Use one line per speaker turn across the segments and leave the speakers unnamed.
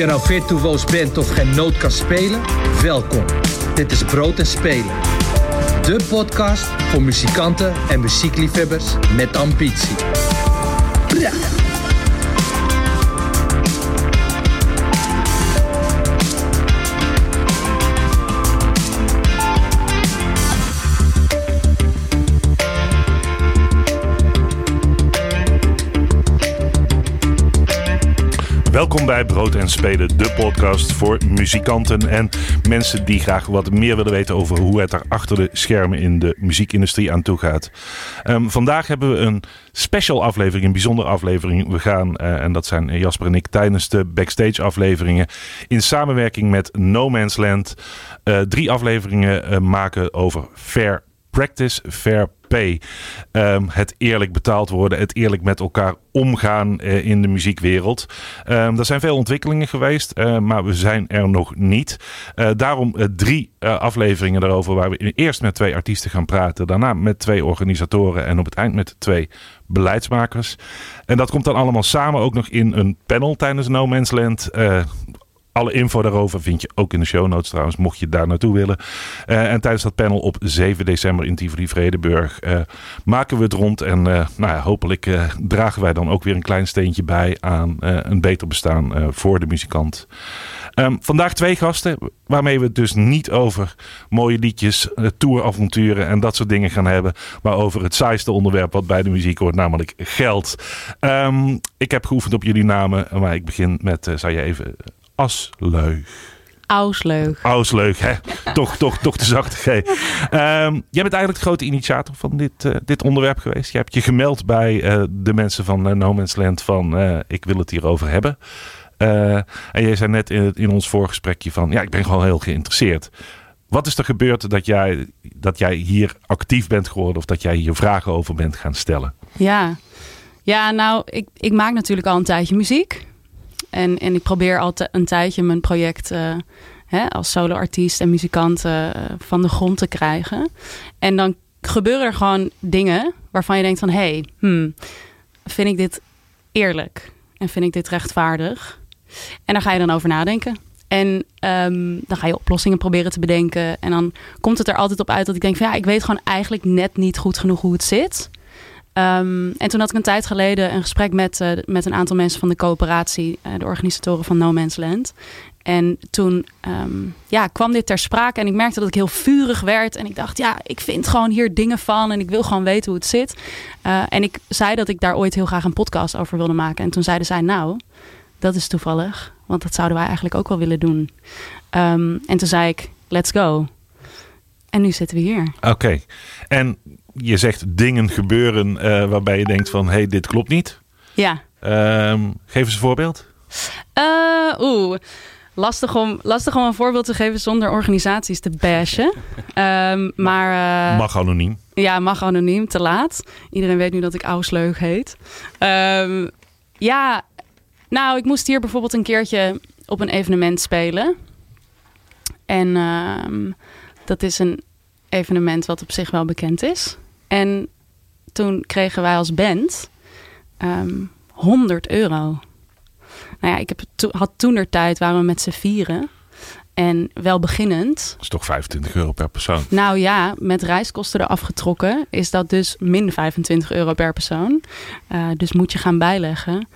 je nou virtuoos bent of geen noot kan spelen, welkom. Dit is Brood en Spelen. De podcast voor muzikanten en muziekliefhebbers met ambitie.
Welkom bij Brood en Spelen, de podcast voor muzikanten en mensen die graag wat meer willen weten over hoe het er achter de schermen in de muziekindustrie aan toe gaat. Ehm, vandaag hebben we een special aflevering, een bijzondere aflevering. We gaan, eh, en dat zijn Jasper en ik, tijdens de backstage afleveringen in samenwerking met No Man's Land uh, drie afleveringen uh, maken over fair practice, fair Um, het eerlijk betaald worden, het eerlijk met elkaar omgaan uh, in de muziekwereld. Um, er zijn veel ontwikkelingen geweest, uh, maar we zijn er nog niet. Uh, daarom drie afleveringen daarover, waar we eerst met twee artiesten gaan praten, daarna met twee organisatoren en op het eind met twee beleidsmakers. En dat komt dan allemaal samen ook nog in een panel tijdens No Man's Land. Alle info daarover vind je ook in de show notes trouwens, mocht je daar naartoe willen. Uh, en tijdens dat panel op 7 december in Tivoli Vredeburg uh, maken we het rond. En uh, nou ja, hopelijk dragen wij dan ook weer een klein steentje bij aan een beter bestaan voor de muzikant. Um, vandaag twee gasten waarmee we het dus niet over mooie liedjes, touravonturen en dat soort dingen gaan hebben. Maar over het saaiste onderwerp wat bij de muziek hoort, namelijk geld. Um, ik heb geoefend op jullie namen, maar ik begin met, zou je even Asleug.
Ausleug.
Ausleug, hè? toch, toch, toch de zachte G. Um, jij bent eigenlijk de grote initiator van dit, uh, dit onderwerp geweest. Je hebt je gemeld bij uh, de mensen van uh, No Man's Land van ik wil het hierover hebben. en jij zei net in, in ons voorgesprekje van ja, ik ben gewoon heel geïnteresseerd. Wat is er gebeurd dat jij, dat jij hier actief bent geworden of dat jij hier vragen over bent gaan stellen?
Ja, ja nou, ik, ik maak natuurlijk al een tijdje muziek. En, en ik probeer altijd een tijdje mijn project uh, hè, als soloartiest en muzikant uh, van de grond te krijgen. En dan gebeuren er gewoon dingen waarvan je denkt van... hé, hey, hmm, vind ik dit eerlijk? En vind ik dit rechtvaardig? En daar ga je dan over nadenken. En um, dan ga je oplossingen proberen te bedenken. En dan komt het er altijd op uit dat ik denk van... ja, ik weet gewoon eigenlijk net niet goed genoeg hoe het zit... Um, en toen had ik een tijd geleden een gesprek met, uh, met een aantal mensen van de coöperatie, uh, de organisatoren van No Man's Land. En toen um, ja, kwam dit ter sprake en ik merkte dat ik heel vurig werd. En ik dacht, ja, ik vind gewoon hier dingen van en ik wil gewoon weten hoe het zit. Uh, en ik zei dat ik daar ooit heel graag een podcast over wilde maken. En toen zeiden zij, nou, dat is toevallig, want dat zouden wij eigenlijk ook wel willen doen. Um, en toen zei ik, let's go. En nu zitten we hier.
Oké. En je zegt dingen gebeuren uh, waarbij je denkt van... hé, hey, dit klopt niet.
Ja.
Um, geef eens een voorbeeld.
Uh, Oeh, lastig om, lastig om een voorbeeld te geven zonder organisaties te bashen. um, maar,
uh, mag anoniem.
Ja, mag anoniem, te laat. Iedereen weet nu dat ik Ausleug heet. Um, ja, nou, ik moest hier bijvoorbeeld een keertje op een evenement spelen. En dat is een evenement wat op zich wel bekend is. En toen kregen wij als band um, 100 euro. Nou ja, ik heb to had toen er tijd, waren we met z'n vieren. En wel beginnend.
Dat is toch 25 euro per persoon?
Nou ja, met reiskosten eraf getrokken is dat dus min 25 euro per persoon. Uh, dus moet je gaan bijleggen.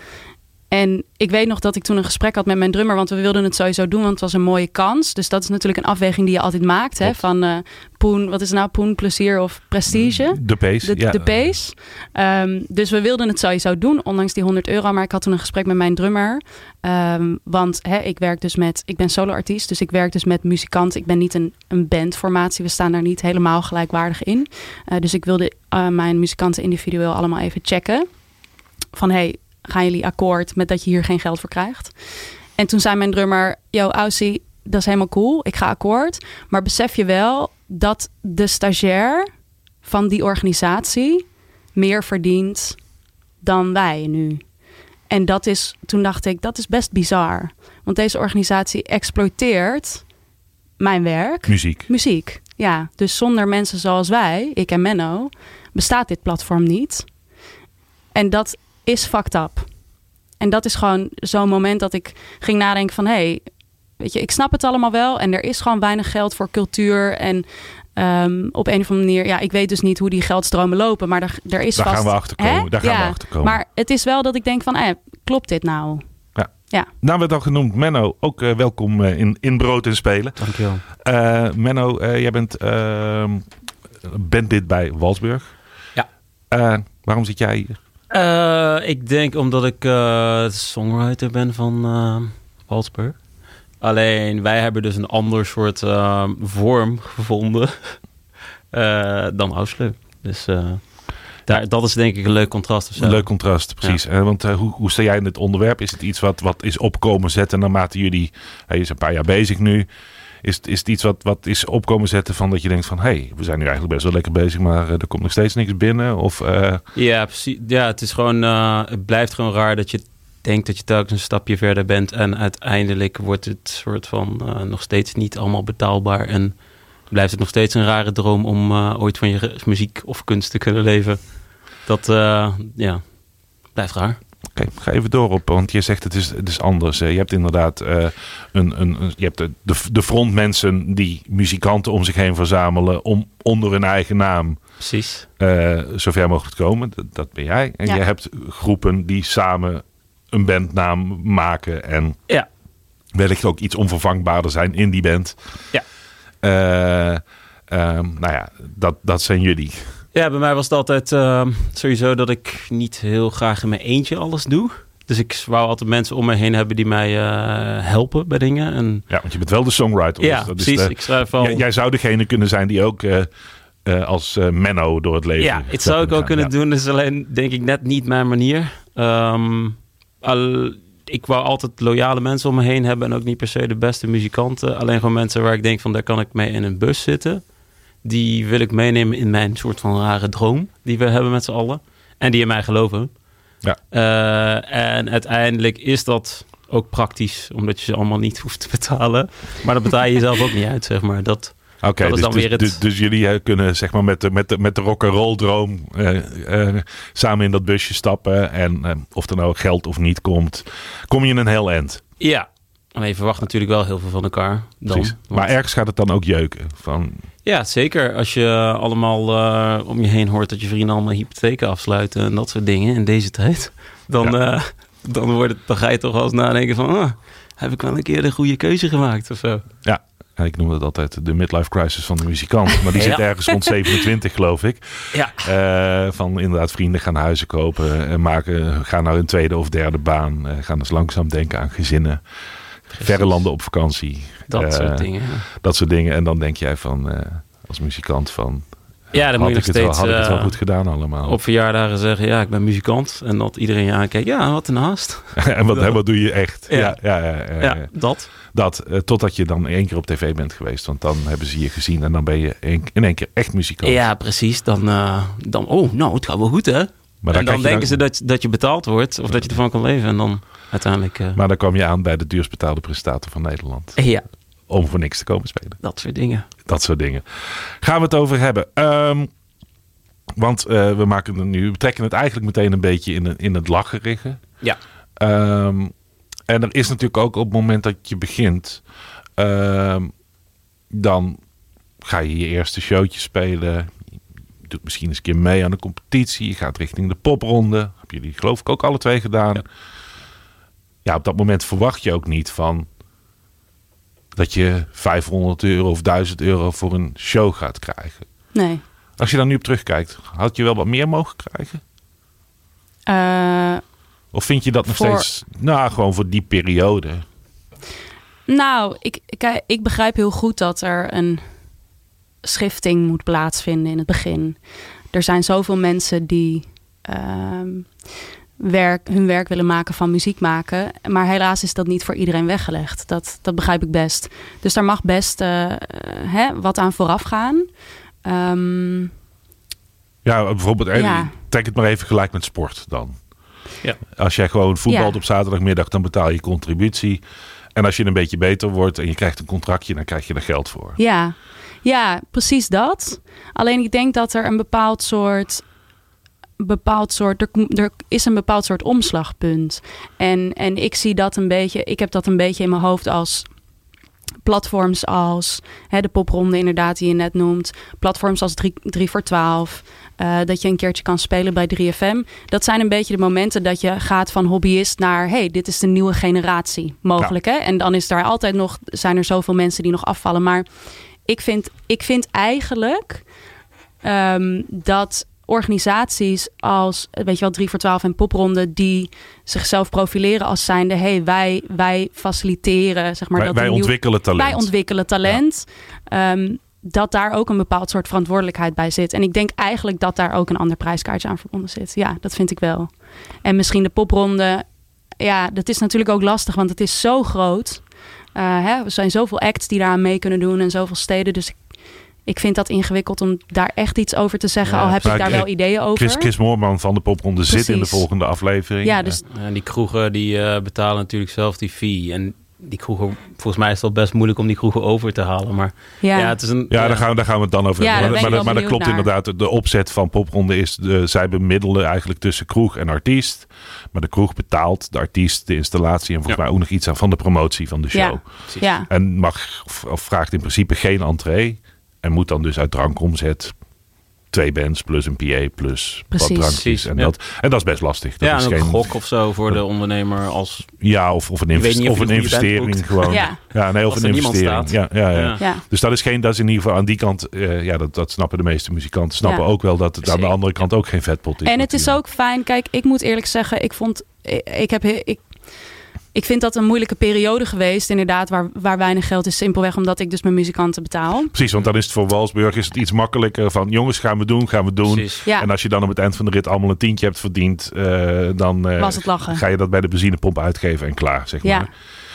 En ik weet nog dat ik toen een gesprek had met mijn drummer, want we wilden het sowieso doen, want het was een mooie kans. Dus dat is natuurlijk een afweging die je altijd maakt. Hè, van uh, poen, wat is nou poen, plezier of prestige?
De pace.
De,
ja.
de pace. Um, dus we wilden het sowieso doen, ondanks die 100 euro. Maar ik had toen een gesprek met mijn drummer. Um, want hè, ik werk dus met, ik ben soloartiest, dus ik werk dus met muzikanten. Ik ben niet een, een bandformatie, we staan daar niet helemaal gelijkwaardig in. Uh, dus ik wilde uh, mijn muzikanten individueel allemaal even checken. Van hey, gaan jullie akkoord met dat je hier geen geld voor krijgt? En toen zei mijn drummer, yo Aussie, dat is helemaal cool, ik ga akkoord. Maar besef je wel dat de stagiair van die organisatie meer verdient dan wij nu. En dat is, toen dacht ik, dat is best bizar. Want deze organisatie exploiteert mijn werk.
Muziek.
Muziek, ja. Dus zonder mensen zoals wij, ik en Menno, bestaat dit platform niet. En dat is fucked up. en dat is gewoon zo'n moment dat ik ging nadenken van... hé, hey, weet je, ik snap het allemaal wel... en er is gewoon weinig geld voor cultuur en... Um, op een of andere manier, ja, ik weet dus niet hoe die geldstromen lopen, maar er, er is
Daar
vast...
gaan we achter komen. Daar gaan
ja,
we achter komen.
Maar het is wel dat ik denk van, eh, klopt dit nou?
Ja.
Ja.
Nou werd al genoemd, Menno, ook uh, welkom uh, in, in Brood en Spelen.
Dankjewel.
Uh, Menno, jij bent ehm, bandlid bij Walsburg.
Ja.
waarom zit jij hier?
Ik denk omdat ik songwriter ben van Walsburg. Alleen wij hebben dus een ander soort uh, vorm gevonden uh, dan Ausle. Dus uh, daar, dat is denk ik een leuk contrast. Of zo.
Een leuk contrast, precies. Ja. want hoe, hoe sta jij in het onderwerp? Is het iets wat, wat is opkomen zetten naarmate jullie... Hij is een paar jaar bezig nu. Is, is het iets wat, wat is opkomen zetten van dat je denkt van... hé, hey, we zijn nu eigenlijk best wel lekker bezig... maar er komt nog steeds niks binnen? Of,
Ja, precies. Ja, het is gewoon... het blijft gewoon raar dat je denk dat je telkens een stapje verder bent en uiteindelijk wordt het soort van nog steeds niet allemaal betaalbaar en blijft het nog steeds een rare droom om ooit van je muziek of kunst te kunnen leven. Dat ja, blijft raar.
Oké, okay, ga even door op, want je zegt het is, het is anders. Je hebt inderdaad een, een, een, je hebt de, de, de frontmensen die muzikanten om zich heen verzamelen om onder hun eigen naam
Precies.
zover mogelijk te komen. Dat, dat ben jij. En
Ja.
je hebt groepen die samen een bandnaam maken en
Ja.
wellicht ook iets onvervangbaarder zijn in die band.
Ja.
Eh, ehm, nou ja, dat, dat zijn jullie.
Ja, bij mij was het altijd uh, sowieso dat ik niet heel graag in mijn eentje alles doe. Dus ik wou altijd mensen om me heen hebben die mij uh, helpen bij dingen. En...
Ja, want je bent wel de songwriter.
Ja,
dus dat
precies.
Is de,
ik schrijf wel...
jij, jij, zou degene kunnen zijn die ook uh, als Menno door het leven
Ja, het zou ik ook gaan. kunnen ja. doen. Is alleen denk ik net niet mijn manier. Um, al, ik wou altijd loyale mensen om me heen hebben en ook niet per se de beste muzikanten. Alleen gewoon mensen waar ik denk van daar kan ik mee in een bus zitten. Die wil ik meenemen in mijn soort van rare droom die we hebben met z'n allen. En die in mij geloven.
Ja.
Uh, en uiteindelijk is dat ook praktisch, omdat je ze allemaal niet hoeft te betalen. Maar dat betaal je jezelf ook niet uit, zeg maar. Dat,
Oké, okay, dus, dus, het... dus, dus, jullie kunnen zeg maar met de, met de, met de rock'n'roll droom uh, uh, samen in dat busje stappen. En of er nou geld of niet komt, kom je in een heel eind.
Ja, maar je verwacht natuurlijk wel heel veel van elkaar. Dan,
want... Maar ergens gaat het dan ook jeuken. Van...
Ja, zeker. Als je allemaal om je heen hoort dat je vrienden allemaal hypotheken afsluiten en dat soort dingen in deze tijd. Dan, ja. dan, wordt het, dan ga je toch wel eens nadenken van, oh, heb ik wel een keer de goede keuze gemaakt of zo.
Ja, ik noem het altijd de midlife crisis van de muzikant. Maar die zit
Ja.
ergens rond 27, geloof ik.
Ja.
Eh, van inderdaad vrienden gaan huizen kopen. En maken, gaan naar hun tweede of derde baan. eh, gaan dus langzaam denken aan gezinnen. Verre landen op vakantie.
Dat
Eh,
soort dingen.
Dat soort dingen. En dan denk jij van, eh, als muzikant van...
Ja, dan moet je nog
het wel,
steeds
had ik het wel
eh,
goed gedaan allemaal.
op verjaardagen zeggen, ja, ik ben muzikant. En dat iedereen je aankijkt, ja, wat een haast.
en wat, wat doe je echt? Ja,
Ja.
ja,
dat.
Dat, eh, totdat je dan één keer op tv bent geweest. Want dan hebben ze je gezien en dan ben je in één keer echt muzikant.
Ja, precies. Dan, eh, dan, oh, nou, het gaat wel goed, hè?
Maar
en dan denken ze dat, dat je betaald wordt of dat je ervan kan leven. En dan uiteindelijk, eh,
Maar dan kwam je aan bij de duurst betaalde presentator van Nederland.
ja,
Om voor niks te komen spelen.
dat soort dingen.
Dat soort dingen. Gaan we het over hebben. Ehm, want eh, we maken het nu, we trekken het eigenlijk meteen een beetje in, het- in het lacherige.
Ja.
Ehm, en er is natuurlijk ook op het moment dat je begint, ehm, dan ga je je eerste showtje spelen. Doet misschien eens een keer mee aan de competitie. Je gaat richting de popronde. Hebben jullie geloof ik ook alle twee gedaan.
Ja.
Ja, op dat moment verwacht je ook niet van dat je 500 euro of 1000 euro voor een show gaat krijgen.
Nee.
Als je daar nu op terugkijkt, had je wel wat meer mogen krijgen?
Eh,
Of vind je dat nog
Voor-
steeds, nou gewoon voor die periode?
nou, ik, kijk, ik begrijp heel goed dat er een schifting moet plaatsvinden in het begin. Er zijn zoveel mensen die ehm, werk, hun werk willen maken van muziek maken. Maar helaas is dat niet voor iedereen weggelegd. Dat, dat begrijp ik best. Dus daar mag best eh, hè, wat aan vooraf gaan. Ehm,
Ja, bijvoorbeeld,
Ja.
trek het maar even gelijk met sport dan.
Ja.
Als jij gewoon voetbalt
Ja.
op zaterdagmiddag, dan betaal je contributie. En als je een beetje beter wordt en je krijgt een contractje, dan krijg je er geld voor.
Ja, ja, precies dat. Alleen ik denk dat er een bepaald soort bepaald soort, er, er is een bepaald soort omslagpunt. En, en ik zie dat een beetje, ik heb dat een beetje in mijn hoofd als platforms als hè, de popronde inderdaad die je net noemt. Platforms als 3, 3 voor 12. Uh, dat je een keertje kan spelen bij 3FM. Dat zijn een beetje de momenten dat je gaat van hobbyist naar... hey, dit is de nieuwe generatie mogelijk. Ja. Hè? En dan is daar altijd nog, zijn er zoveel mensen die nog afvallen. Maar ik vind, ik vind eigenlijk um, dat organisaties als, weet je wel, 3 voor 12 en popronde, die zichzelf profileren als zijnde, hey, wij, wij faciliteren, zeg maar.
Wij,
dat
wij
nieuw,
ontwikkelen talent.
Wij ontwikkelen talent. Ja. Um, dat daar ook een bepaald soort verantwoordelijkheid bij zit. En ik denk eigenlijk dat daar ook een ander prijskaartje aan verbonden zit. Ja, dat vind ik wel. En misschien de popronde, ja, dat is natuurlijk ook lastig, want het is zo groot. Uh, hè, er zijn zoveel acts die daaraan mee kunnen doen en zoveel steden. Dus ik ik vind dat ingewikkeld om daar echt iets over te zeggen. Ja, al heb ik daar wel ideeën over.
Chris, Chris Moorman van de Popronde Precies. zit in de volgende aflevering.
Ja, dus...
En die kroegen die uh, betalen natuurlijk zelf die fee. En die kroegen, volgens mij is het wel best moeilijk om die kroegen over te halen. Maar ja, ja het is een.
Ja, ja. Daar, gaan we, daar gaan we het dan over
ja,
hebben. Maar, maar,
maar
dat klopt
naar.
inderdaad. De opzet van Popronde is, de, zij bemiddelen eigenlijk tussen kroeg en artiest. Maar de kroeg betaalt de artiest de installatie en volgens mij ook nog iets aan van de promotie van de show.
Ja.
En mag, of vraagt in principe geen entree. En moet dan dus uit drankomzet twee bands plus een PA plus
Precies.
wat drankjes. En,
Ja.
dat, en dat is best lastig. Dat
ja,
is
en ook
geen,
gok of zo voor de ondernemer als...
Ja, of, of een,
Je weet
invest-
niet of
een
een
investering gewoon.
Ja.
nee, of
Als
een
er
investering. Ja, ja, ja.
Ja.
Ja.
Dus dat is geen, dat is in ieder geval aan die kant, eh, ja, dat, dat snappen de meeste muzikanten. Snappen
Ja.
ook wel dat het aan de andere kant ook geen vetpot is.
En het is ook fijn. Kijk, ik moet eerlijk zeggen, ik vond. Ik, ik heb. Ik, ik vind dat een moeilijke periode geweest, inderdaad, waar, waar weinig geld is. Simpelweg omdat ik dus mijn muzikanten betaal.
Precies, want dan is het voor Walsburg is het iets makkelijker van jongens, gaan we doen, gaan we doen.
Ja,
En als je dan op het eind van de rit allemaal een tientje hebt verdiend, eh, dan eh,
was het lachen.
ga je dat bij de benzinepomp uitgeven en klaar, zeg
Ja.
maar.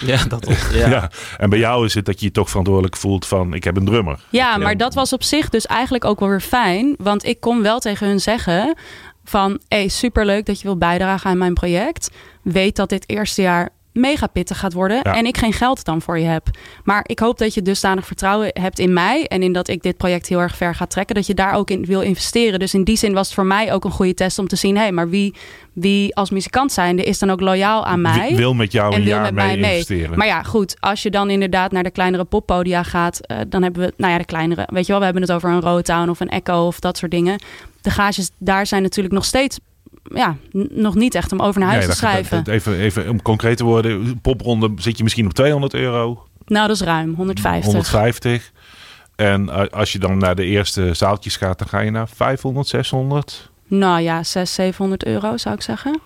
Ja, dat was...
Ja.
Ja.
En bij jou is het dat je je toch verantwoordelijk voelt van ik heb een drummer.
Ja, maar dat was op zich dus eigenlijk ook wel weer fijn. Want ik kon wel tegen hun zeggen van... hey, superleuk dat je wilt bijdragen aan mijn project. Weet dat dit eerste jaar mega pittig gaat worden.
Ja.
En ik geen geld dan voor je heb. Maar ik hoop dat je dusdanig vertrouwen hebt in mij... en in dat ik dit project heel erg ver ga trekken. Dat je daar ook in wil investeren. Dus in die zin was het voor mij ook een goede test om te zien... hé, hey, maar wie, wie als muzikant zijnde is dan ook loyaal aan mij...
Wie wil met jou
en
een
wil
jaar
met
mee. investeren.
Maar ja, goed. Als je dan inderdaad naar de kleinere poppodia gaat, eh, dan hebben we, nou ja, de kleinere. Weet je wel, we hebben het over een Rotown of een Echo of dat soort dingen. De gages daar zijn natuurlijk nog steeds, ja, nog niet echt om over naar huis
Nee,
te
dat-
schrijven.
dat- even, even om concreet te worden, popronde zit je misschien op 200 euro,
nou, dat is ruim, 150.
150. En als je dan naar de eerste zaaltjes gaat, dan ga je naar 500, 600.
Nou ja, 600, 700 euro zou ik zeggen.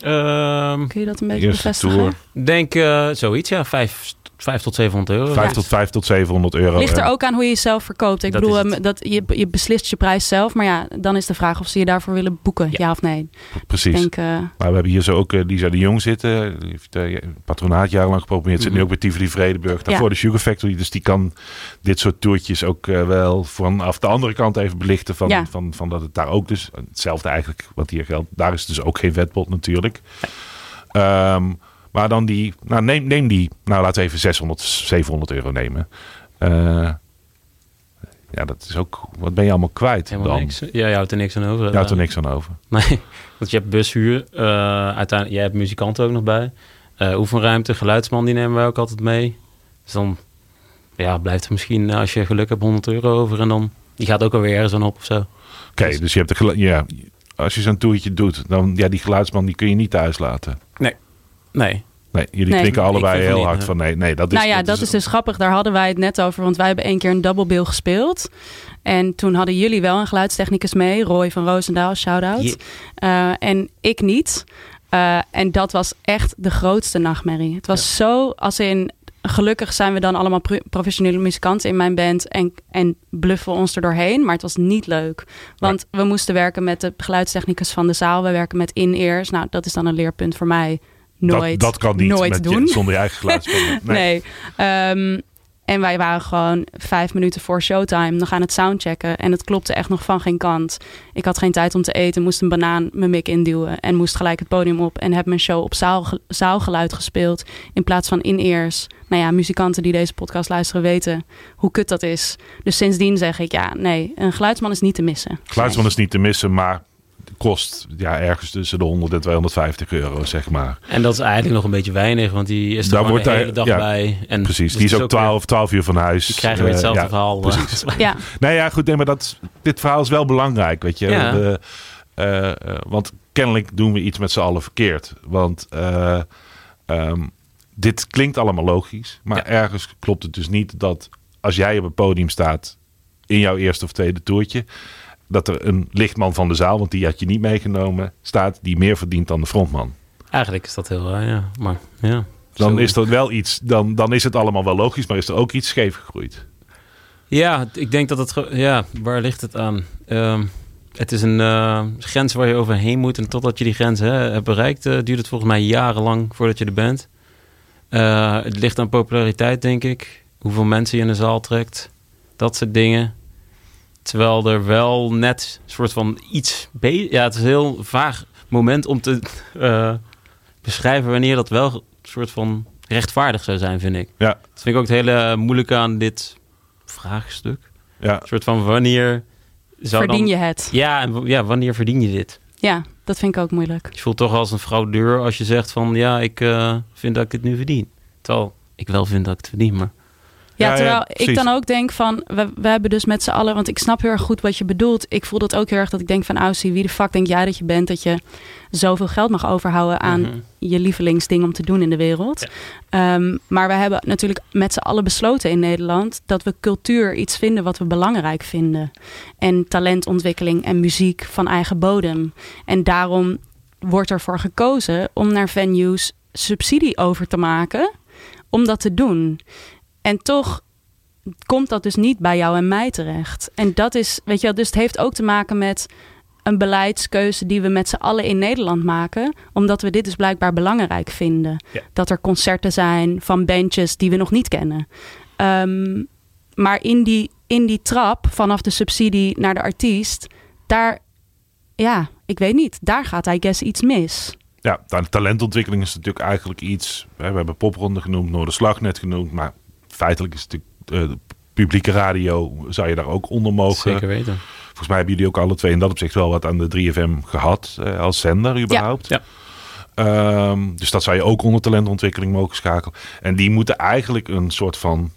Ehm,
Kun je dat een beetje bevestigen?
tour.
Denk eh, zoiets, ja. Vijf, vijf tot 700 euro.
5
Ja.
tot 5 tot 700 euro.
Ligt er ook aan hoe je jezelf verkoopt. Ik
Dat
bedoel, ehm, dat je, je beslist je prijs zelf. Maar ja, dan is de vraag of ze je daarvoor willen boeken. Ja,
Ja.
of nee.
Precies.
Ik denk, eh,
Maar we hebben hier zo ook eh, Lisa de Jong zitten. Die heeft eh, patronaat jarenlang geprobeerd. Zit nu
Mhm.
ook bij Tivoli Vredenburg. Daarvoor
Ja.
de Sugar Factory. Dus die kan dit soort toertjes ook eh, wel vanaf de andere kant even belichten. Van,
Ja.
van, van dat het daar ook dus hetzelfde eigenlijk wat hier geldt. Daar is dus ook geen vetpot natuurlijk. Ehm, maar dan die, nou neem, neem die, nou laten we even 600, 700 euro nemen. Eh, ja, dat is ook, wat ben je allemaal kwijt
Helemaal
dan?
niks. Ja, je houdt er niks aan over.
Je houdt er niks aan over.
Nee, want je hebt bushuur. eh uiteindelijk, jij hebt muzikanten ook nog bij. Eh, oefenruimte, geluidsman, die nemen wij ook altijd mee. Dus dan ja, blijft er misschien, eh, als je geluk hebt, 100 euro over. En dan, die gaat ook alweer ergens aan op of zo.
Oké,
Dus-
dus je hebt de ja, als je zo'n toertje doet, dan ja, die geluidsman die kun je niet thuis laten.
Nee.
Nee, jullie
Nee.
knikken allebei heel hard van nee, nee, dat is
nou ja, dat, is dus grappig. Daar hadden wij het net over. Want wij hebben één keer een double bill gespeeld. En toen hadden jullie wel een geluidstechnicus mee. Roy van Roosendaal, shout-out.
Yeah.
Eh, en ik niet. Eh, en dat was echt de grootste nachtmerrie. Het was zo, als in... Gelukkig zijn we dan allemaal pro- professionele muzikanten in mijn band. En, en bluffen we ons er doorheen. Maar het was niet leuk. Want we moesten werken met de geluidstechnicus van de zaal. We werken met in-ears. Nou, dat is dan een leerpunt voor mij. Nooit,
dat, dat kan niet
nooit
met je-
doen.
zonder je eigen geluidsman. Nee.
Nee. Ehm, en wij waren gewoon vijf minuten voor showtime nog aan het soundchecken. En het klopte echt nog van geen kant. Ik had geen tijd om te eten, moest een banaan mijn mik induwen. En moest gelijk het podium op. En heb mijn show op zaal, zaalgeluid gespeeld. In plaats van in-ears. Nou ja, muzikanten die deze podcast luisteren weten hoe kut dat is. Dus sindsdien zeg ik, ja, nee, een geluidsman is niet te missen.
Geluidsman is niet te missen, maar kost ja, ergens tussen de 100 en 250 euro, zeg maar.
En dat is eigenlijk nog een beetje weinig, want die is er
Daar wordt
de
hij-
hele dag
ja,
bij. En
Precies,
dus
die is ook 12, 12 uur van huis.
Die krijgen weer
Eh,
hetzelfde
ja,
verhaal.
precies.
Ja,
Nou ja, goed, nee, maar dat, dit verhaal is wel belangrijk, weet je.
Ja.
We, eh, eh, want kennelijk doen we iets met z'n allen verkeerd. Want eh, ehm, dit klinkt allemaal logisch, maar
Ja.
ergens klopt het dus niet dat als jij op het podium staat in jouw eerste of tweede toertje, dat er een lichtman van de zaal, want die had je niet meegenomen, staat die meer verdient dan de frontman.
Eigenlijk is dat heel raar, ja. Maar ja.
Dan is er wel iets, dan, dan is het allemaal wel logisch, maar is er ook iets scheef gegroeid.
Ja, ik denk dat het... Ja, waar ligt het aan? Ehm, het is een eh, grens waar je overheen moet. En totdat je die grens hè, hebt bereikt, eh, duurt het volgens mij jarenlang voordat je er bent. Eh, het ligt aan populariteit, denk ik. Hoeveel mensen je in de zaal trekt. Dat soort dingen. Terwijl er wel net een soort van iets... Ja, het is een heel vaag moment om te eh, beschrijven wanneer dat wel een soort van rechtvaardig zou zijn, vind ik.
Ja,
Dat vind ik ook het hele moeilijke aan dit vraagstuk.
ja.
Een soort van wanneer zou
verdien
dan...
je het?
Ja, en ja, wanneer verdien je dit?
Ja, dat vind ik ook moeilijk.
Je voelt toch als een fraudeur als je zegt van... ja, ik eh, vind dat ik het nu verdien. Terwijl ik wel vind dat ik het verdien, maar...
Ja, terwijl ik dan ook denk van, we, we hebben dus met z'n allen, want ik snap heel erg goed wat je bedoelt. Ik voel dat ook heel erg dat ik denk van, Aussie, wie de fuck denk jij dat je bent dat je zoveel geld mag overhouden aan
Mhm.
je lievelingsding om te doen in de wereld. Ehm, maar we hebben natuurlijk met z'n allen besloten in Nederland dat we cultuur iets vinden wat we belangrijk vinden. En talentontwikkeling en muziek van eigen bodem. En daarom wordt ervoor gekozen om naar venues subsidie over te maken om dat te doen. En toch komt dat dus niet bij jou en mij terecht. En dat is, weet je wel, dus het heeft ook te maken met een beleidskeuze die we met z'n allen in Nederland maken, omdat we dit dus blijkbaar belangrijk vinden.
Ja.
Dat er concerten zijn van bandjes die we nog niet kennen. Ehm, maar in die, in die trap vanaf de subsidie naar de artiest, daar, ja, ik weet niet, daar gaat I guess iets mis.
Ja, ta- talentontwikkeling is natuurlijk eigenlijk iets. Hè, we hebben popronde genoemd, Noorderslag net genoemd. Maar feitelijk is het natuurlijk. eh, de publieke radio zou je daar ook onder mogen.
Zeker weten.
Volgens mij hebben jullie ook alle twee in dat opzicht wel wat aan de 3FM gehad. eh, als zender überhaupt.
Ja.
Ehm, dus dat zou je ook onder talentontwikkeling mogen schakelen. En die moeten eigenlijk een soort van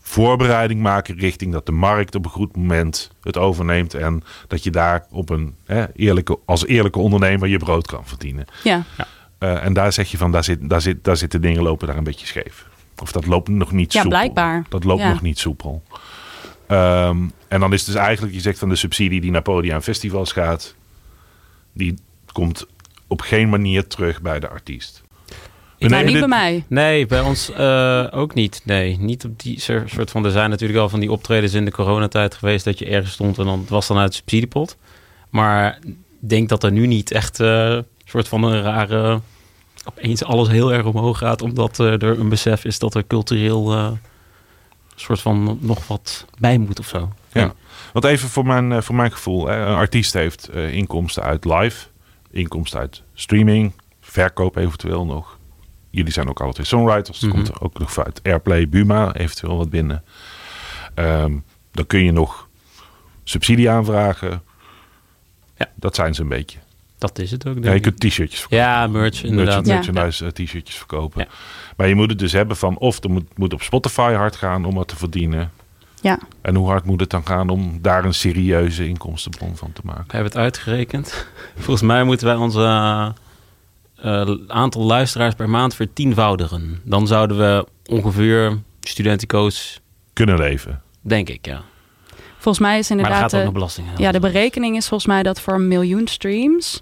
voorbereiding maken richting dat de markt op een goed moment het overneemt. En dat je daar op een hè, eerlijke, als eerlijke ondernemer je brood kan verdienen.
Ja,
Eh, en daar zeg je van, daar, zit, daar, zit, daar zitten dingen lopen daar een beetje scheef. Of dat loopt nog niet
Ja,
soepel.
blijkbaar.
Dat loopt
Ja.
nog niet soepel. Ehm, en dan is het dus eigenlijk, je zegt van de subsidie die naar podia en festivals gaat, die komt op geen manier terug bij de artiest.
nou,
Nee,
niet
dit-
bij mij.
Nee, bij ons eh, ook niet. Nee, niet op die soort van... Er zijn natuurlijk al van die optredens in de coronatijd geweest... dat je ergens stond en dan het was dan uit de subsidiepot. Maar ik denk dat er nu niet echt eh, een soort van een rare... opeens alles heel erg omhoog gaat... omdat eh, er een besef is dat er cultureel... eh, soort van nog wat bij moet of zo.
Ja. Want even voor mijn, eh, voor mijn gevoel. Hè, een artiest heeft inkomsten uit live, inkomsten uit streaming, verkoop eventueel nog. Jullie zijn ook alle twee songwriters. Er
Mhm.
komt er ook nog uit Airplay, Buma eventueel wat binnen. Ehm, dan kun je nog subsidie aanvragen.
Ja.
Dat zijn ze een beetje.
Dat is het ook, denk
Ja, je
ik.
kunt t-shirtjes verkopen.
Ja, merch inderdaad.
Ja.
Merchandise t-shirtjes verkopen.
Ja.
Maar je moet het dus hebben van of er moet, moet op Spotify hard gaan om wat te verdienen.
Ja.
En hoe hard moet het dan gaan om daar een serieuze inkomstenbron van te maken?
We hebben het uitgerekend. Volgens mij moeten wij onze eh, aantal luisteraars per maand vertienvoudigen. Dan zouden we ongeveer studentico's,
Kunnen leven.
denk ik, ja.
Volgens mij is
Maar
inderdaad...
gaat ook
de-
nog belasting.
Ja, de berekening is volgens mij dat voor een miljoen streams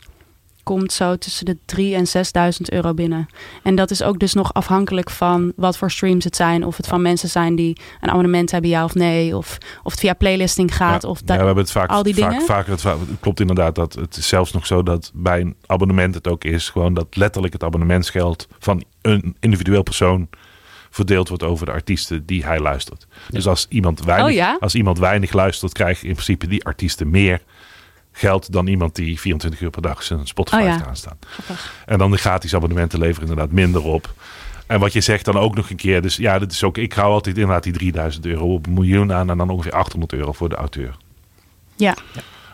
komt zo tussen de 3 en 6.000 euro binnen. En dat is ook dus nog afhankelijk van wat voor streams het zijn. Of het van mensen zijn die een abonnement hebben, ja of nee. Of, of het via playlisting gaat.
Ja,
Of
ja, we hebben het vaak,
al die
vaak,
dingen.
vaker. Het, klopt inderdaad dat het is zelfs nog zo dat bij een abonnement het ook is. Gewoon dat letterlijk het abonnementsgeld van een individueel persoon verdeeld wordt over de artiesten die hij luistert. Dus als iemand, weinig,
Oh ja?
als iemand weinig luistert, krijgen in principe die artiesten meer geld dan iemand die 24 uur per dag zijn Spotify
Oh ja.
heeft aanstaan. En dan de gratis abonnementen leveren inderdaad minder op. En wat je zegt dan ook nog een keer. Dus ja, dat is ook, ik hou altijd inderdaad die 3000 euro op een miljoen aan. En dan ongeveer 800 euro voor de auteur.
Ja,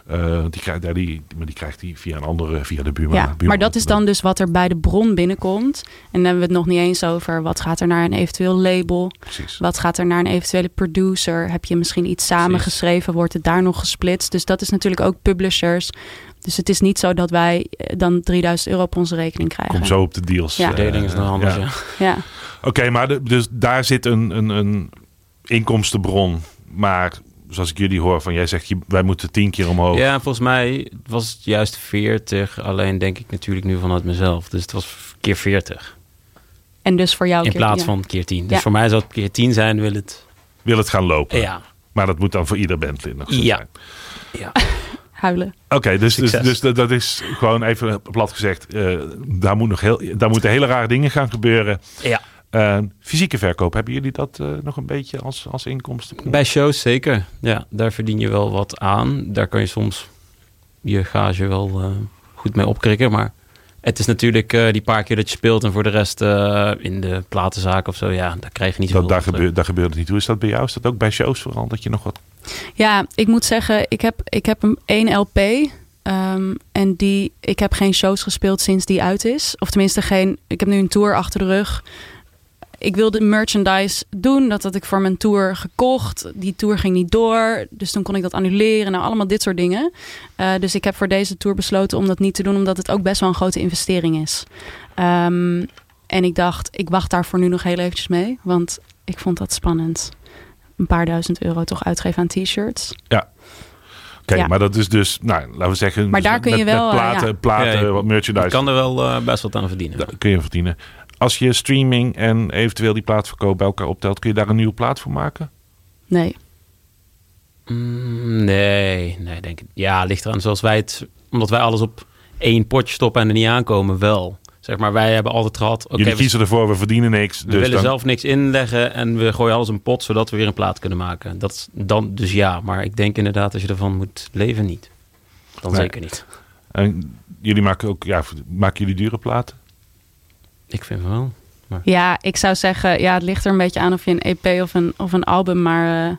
Eh, die, krijgt, ja, die, maar die krijgt hij via een andere, via de buurman.
Ja,
buurman.
maar dat is dan dus wat er bij de bron binnenkomt. En dan hebben we het nog niet eens over wat gaat er naar een eventueel label.
Precies.
Wat gaat er naar een eventuele producer? Heb je misschien iets samengeschreven? Wordt het daar nog gesplitst? Dus dat is natuurlijk ook publishers. Dus het is niet zo dat wij eh, dan 3000 euro op onze rekening krijgen.
Kom zo op de deals.
Ja.
eh,
is nog anders,
ja.
ja.
Ja.
Oké, maar de- dus daar zit een, een, een inkomstenbron. Maar zoals ik jullie hoor, van jij zegt je, wij moeten tien keer omhoog.
Ja, volgens mij was het juist 40. Alleen denk ik natuurlijk nu vanuit mezelf. Dus het was keer 40.
En dus voor jou...
In
keer-
plaats
ja.
van keer 10. Dus
Ja.
voor mij zou het keer 10 zijn, wil het.
Wil het gaan lopen.
Ja.
Maar dat moet dan voor ieder bandlid nog zo
Ja.
zijn.
ja.
Huilen.
Oké, dus, dus,
Succes.
dus dat- dat is gewoon even plat gezegd. eh, daar, moet nog heel, daar moeten hele rare dingen gaan gebeuren.
ja.
Eh, fysieke verkoop, hebben jullie dat eh, nog een beetje als, als inkomsten?
Bij shows zeker. Ja, daar verdien je wel wat aan. Daar kan je soms je gage wel eh, goed mee opkrikken. Maar het is natuurlijk eh, die paar keer dat je speelt en voor de rest eh, in de platenzaak of zo. Ja, daar krijg je niet
Dat,
zoveel
daar, gebeurt, daar gebeurt het niet. Hoe is dat bij jou? Is dat ook bij shows vooral? Dat je nog wat...
Ja, ik moet zeggen, ik heb, ik heb een één LP. ehm, en die, ik heb geen shows gespeeld sinds die uit is. Of tenminste, geen, ik heb nu een tour achter de rug. Ik wilde merchandise doen. Dat had ik voor mijn tour gekocht. Die tour ging niet door. Dus toen kon ik dat annuleren. Nou, allemaal dit soort dingen. Eh, dus ik heb voor deze tour besloten om dat niet te doen. Omdat het ook best wel een grote investering is. Ehm, en ik dacht, ik wacht daar voor nu nog heel eventjes mee. Want ik vond dat spannend. Een paar duizend euro toch uitgeven aan t-shirts.
Oké,
Ja.
maar dat is dus, nou, laten we zeggen...
Maar daar
met-
kun je wel,
Met
eh,
platen,
ja.
platen
Ja, je-
wat merchandise.
Je kan er wel eh, best wat aan verdienen.
Daar kun je verdienen. Als je streaming en eventueel die plaatverkoop bij elkaar optelt, kun je daar een nieuwe plaat voor maken?
Nee.
Mm, nee, nee, denk ik. Ja, ligt eraan zoals wij het. Omdat wij alles op één potje stoppen en er niet aankomen, wel. Zeg maar, wij hebben altijd gehad. Oké,
Jullie
we,
kiezen ervoor, we verdienen niks.
we
dus
willen
dan,
zelf niks inleggen en we gooien alles in een pot zodat we weer een plaat kunnen maken. Dat is dan dus ja, maar ik denk inderdaad als je ervan moet leven niet. Dan
Nee.
zeker niet.
En jullie maken ook, ja, maken jullie dure platen?
Ik vind wel.
Ja, ik zou zeggen, ja, het ligt er een beetje aan of je een EP of een, of een album. Maar eh,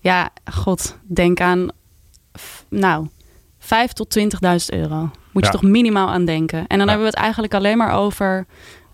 ja, god, denk aan, f- nou, 5 tot 20.000 euro. Moet je toch minimaal aan denken. En dan
Ja.
hebben we het eigenlijk alleen maar over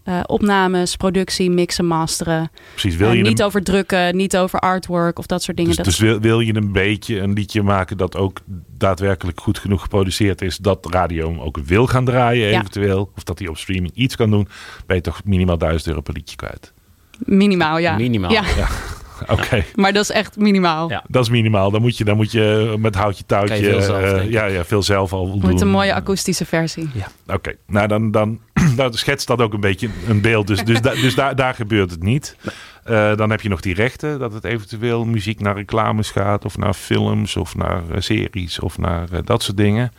eh, opnames, productie, mixen, masteren.
Precies, wil
Eh,
je
niet
een,
over drukken, niet over artwork of dat soort dingen.
dus,
dat,
dus wil, wil je een beetje een liedje maken dat ook daadwerkelijk goed genoeg geproduceerd is, dat radio hem ook wil gaan draaien
Ja.
eventueel, of dat hij op streaming iets kan doen, ben je toch minimaal 1000 euro per liedje kwijt.
minimaal, ja.
Minimaal.
Ja,
Oké.
maar dat is echt minimaal.
Ja.
Dat is minimaal. Dan moet je, dan moet je met houtje touwtje.
Veel zelf,
eh, ja, ja, veel zelf al doen.
Wordt een mooie akoestische versie.
Oké, nou dan, dan nou, schetst dat ook een beetje een beeld. Dus, dus, da- dus daar, daar gebeurt het niet. Eh, dan heb je nog die rechten, dat het eventueel muziek naar reclames gaat, of naar films, of naar eh, series, of naar dat soort dingen.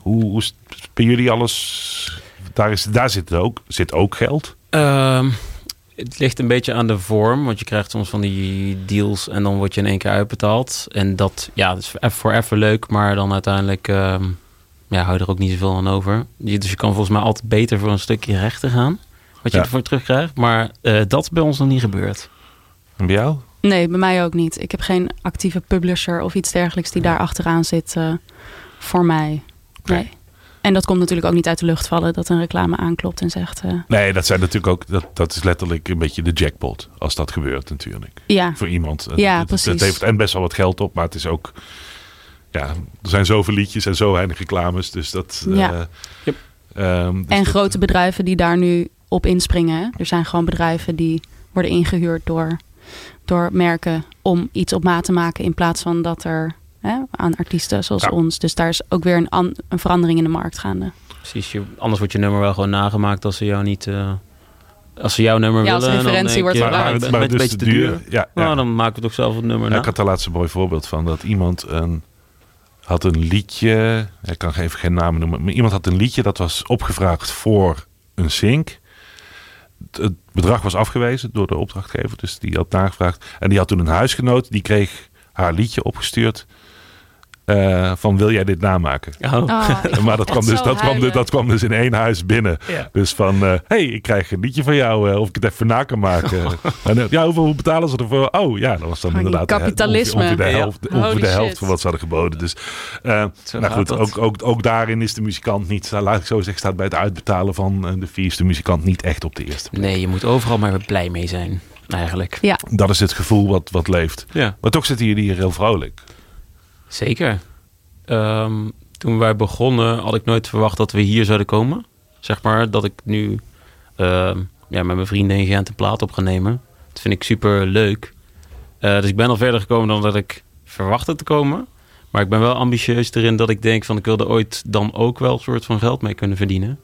Hoe, hoe is het bij jullie alles? Daar, is, daar zit, ook, zit ook geld.
Ehm, het ligt een beetje aan de vorm, want je krijgt soms van die deals en dan word je in één keer uitbetaald. En dat, ja, dat is voor even leuk, maar dan uiteindelijk ehm, ja, hou je er ook niet zoveel aan over. Dus je kan volgens mij altijd beter voor een stukje rechten gaan, wat je
Ja.
ervoor terugkrijgt. Maar eh, dat is bij ons nog niet gebeurd.
En bij jou?
Nee, bij mij ook niet. Ik heb geen actieve publisher of iets dergelijks die daar achteraan zit eh, voor mij. Nee. En dat komt natuurlijk ook niet uit de lucht vallen dat een reclame aanklopt en zegt: eh,
Nee, dat zijn natuurlijk ook, dat, dat is letterlijk een beetje de jackpot als dat gebeurt natuurlijk.
Ja,
voor iemand.
Ja,
het,
precies.
Het heeft en best wel wat geld op, maar het is ook. Ja, er zijn zoveel liedjes en zo weinig reclames. Dus dat.
Ja.
eh,
Yep.
ehm, dus
en
dat-
grote bedrijven die daar nu op inspringen. Er zijn gewoon bedrijven die worden ingehuurd door, door merken om iets op maat te maken in plaats van dat er hè, aan artiesten zoals
Ja.
ons. Dus daar is ook weer een, an- een verandering in de markt gaande.
Precies, je, anders wordt je nummer wel gewoon nagemaakt als ze jou niet... eh, als ze jouw nummer
Ja, als
willen. dan
referentie wordt
Maar, maar,
ah,
maar
het
het
is een beetje
duur.
te duur.
Ja, ja.
Nou, dan maken we het ook zelf het nummer
Ja,
na.
ik had daar laatst een mooi voorbeeld van. Dat iemand een, had een liedje. Ik kan even geen namen noemen. Maar iemand had een liedje dat was opgevraagd voor een sync. Het- Het bedrag was afgewezen door de opdrachtgever. Dus die had nagevraagd. En die had toen een huisgenoot. Die kreeg haar liedje opgestuurd. Eh, van wil jij dit namaken?
Oh.
Oh, ik
maar dat
echt
kwam, dus, dat, kwam, dus- dat kwam dus in één huis binnen.
Ja.
Dus van, hé, hey, ik krijg een liedje van jou, eh, of ik het even na kan maken. en, eh, ja, hoeveel hoe betalen ze ervoor? Oh ja, dat was dan inderdaad de-
kapitalisme.
ongeveer, ongeveer de
Ja.
helft, ongeveer
Holy
de helft van wat ze hadden geboden. Dus, eh, nou goed, ook, ook, ook daarin is de muzikant niet, nou, laat ik zo zeggen, staat bij het uitbetalen van eh, de fees de muzikant niet echt op de eerste plek.
Nee, je moet overal maar blij mee zijn, eigenlijk.
Ja,
Dat is het gevoel wat, wat leeft.
Ja,
Maar toch zitten jullie hier heel vrolijk.
Zeker. Ehm, toen wij begonnen had ik nooit verwacht dat we hier zouden komen. Zeg maar dat ik nu ehm, ja, met mijn vrienden in Gent een plaat op ga nemen. Dat vind ik super leuk. dus ik ben al verder gekomen dan dat ik verwachtte te komen. Maar ik ben wel ambitieus erin dat ik denk van ik wilde ooit dan ook wel een soort van geld mee kunnen verdienen.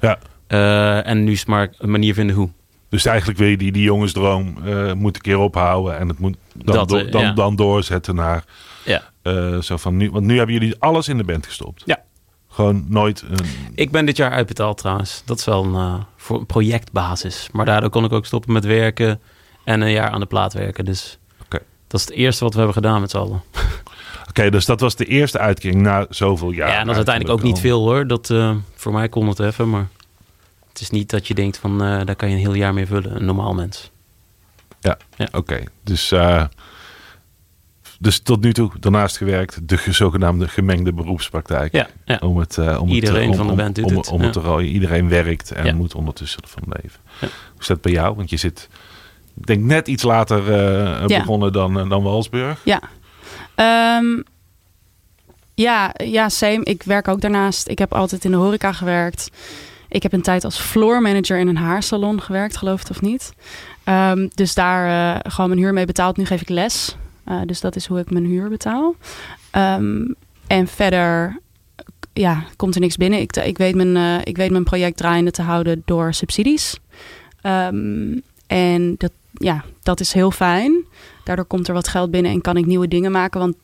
Ja.
Eh, en nu is het maar een manier vinden hoe.
Dus eigenlijk wil je die, die jongensdroom eh moet een keer ophouden en het moet dan,
Dat,
do-
eh,
dan,
ja.
dan doorzetten naar
Ja.
eh, zo van nu. Want nu hebben jullie alles in de band gestopt.
Ja.
Gewoon nooit. Een,
Ik ben dit jaar uitbetaald trouwens. Dat is wel een, eh, voor een projectbasis. Maar daardoor kon ik ook stoppen met werken en een jaar aan de plaat werken. Dus
Oké.
dat is het eerste wat we hebben gedaan met z'n allen.
Oké, dus dat was de eerste uitkering na zoveel jaar.
Ja, en dat is uiteindelijk ook niet veel hoor. Dat, eh, voor mij kon het even, maar het is niet dat je denkt van daar kan je een heel jaar mee vullen. Een normaal mens.
Oké, dus, dus tot nu toe daarnaast gewerkt de ge- zogenaamde gemengde beroepspraktijk.
Ja, ja.
Om het, eh, om
Iedereen
het, om,
van de
om-
band doet
om,
het,
Om,
ja.
er al- iedereen werkt en
Ja.
moet ondertussen ervan leven.
Ja.
Hoe is dat bij jou? Want je zit, ik denk net iets later eh,
Ja.
begonnen dan, eh, dan Walsburg.
ja. Ehm, ja, ja, same. Ik werk ook daarnaast. Ik heb altijd in de horeca gewerkt. Ik heb een tijd als floor manager in een haarsalon gewerkt, geloof het of niet. Ehm, dus daar eh, gewoon mijn huur mee betaald. Nu geef ik les. Eh, dus dat is hoe ik mijn huur betaal. Ehm, en verder ja, komt er niks binnen. Ik, ik, weet mijn, eh, ik weet mijn project draaiende te houden door subsidies. Ehm, en dat, ja, dat is heel fijn. Daardoor komt er wat geld binnen en kan ik nieuwe dingen maken. Want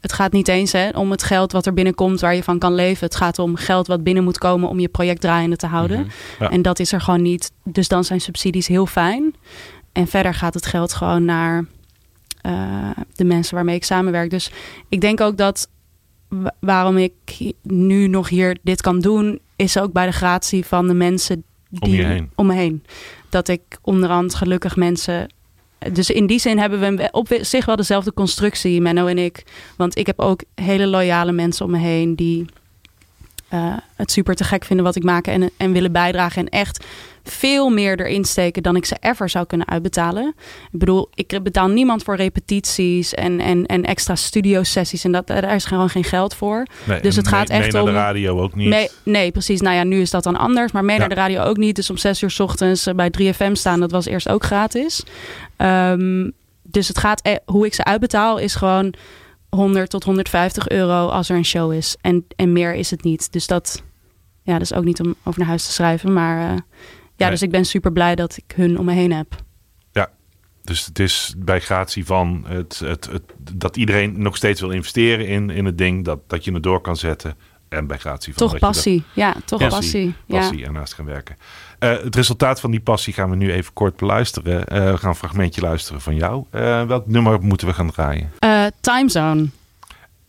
het gaat niet eens hè, om het geld wat er binnenkomt waar je van kan leven. Het gaat om geld wat binnen moet komen om je project draaiende te houden.
Mhm.
Ja.
En dat is er gewoon niet. Dus dan zijn subsidies heel fijn. En verder gaat het geld gewoon naar eh, de mensen waarmee ik samenwerk. Dus ik denk ook dat wa- waarom ik nu nog hier dit kan doen, is ook bij de gratie van de mensen
Om
die
je heen.
om me heen. Dat ik onderhand gelukkig mensen. Dus in die zin hebben we op zich wel dezelfde constructie, Menno en ik. Want ik heb ook hele loyale mensen om me heen die eh, het super te gek vinden wat ik maak en, en willen bijdragen. En echt veel meer erin steken dan ik ze ever zou kunnen uitbetalen. Ik bedoel, ik betaal niemand voor repetities en, en, en extra studiosessies. En dat, daar is gewoon geen geld voor.
Nee,
Dus het gaat
mee- mee
echt
naar
om-
de radio ook niet.
Nee, nee, precies. Nou ja, nu is dat dan anders. Maar mee
Ja.
naar de radio ook niet. Dus om zes uur 's ochtends eh, bij 3FM staan, dat was eerst ook gratis. Ehm, dus het gaat, e- hoe ik ze uitbetaal is gewoon 100 tot 150 euro als er een show is. En, en meer is het niet. Dus dat, ja, dat is ook niet om over naar huis te schrijven. Maar eh,
Nee.
dus ik ben super blij dat ik hun om me heen heb.
Dus het is bij gratie van het, het, het, dat iedereen nog steeds wil investeren in, in het ding, dat, dat je het door kan zetten. En bij gratie van
Toch
dat je dat-
passie. Ja, toch
Ja.
passie. Ja.
passie ernaast gaan werken. Eh, het resultaat van die passie gaan we nu even kort beluisteren. Eh, we gaan een fragmentje luisteren van jou. Eh, welk nummer moeten we gaan draaien?
Timezone.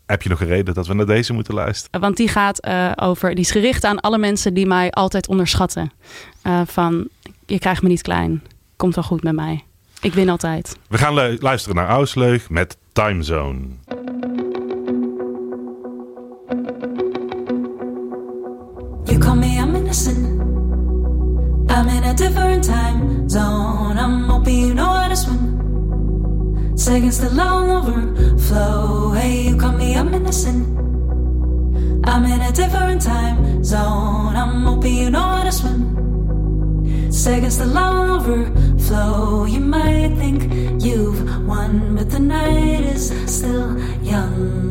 Heb je nog een reden dat we naar deze moeten luisteren?
Want die gaat eh, over, die is gericht aan alle mensen die mij altijd onderschatten. Eh, van, je krijgt me niet klein. Komt wel goed met mij. Ik win altijd.
We gaan lu- luisteren naar Ausleug met Time Zone.
You call me, I'm innocent. I'm in a different time zone. I'm hoping you know how to swim. Seconds still all overflow. Hey, you call me, I'm innocent. I'm in a different time zone. I'm hoping you know how to swim. Seconds still all overflow. You might think you've won, but the night is still young.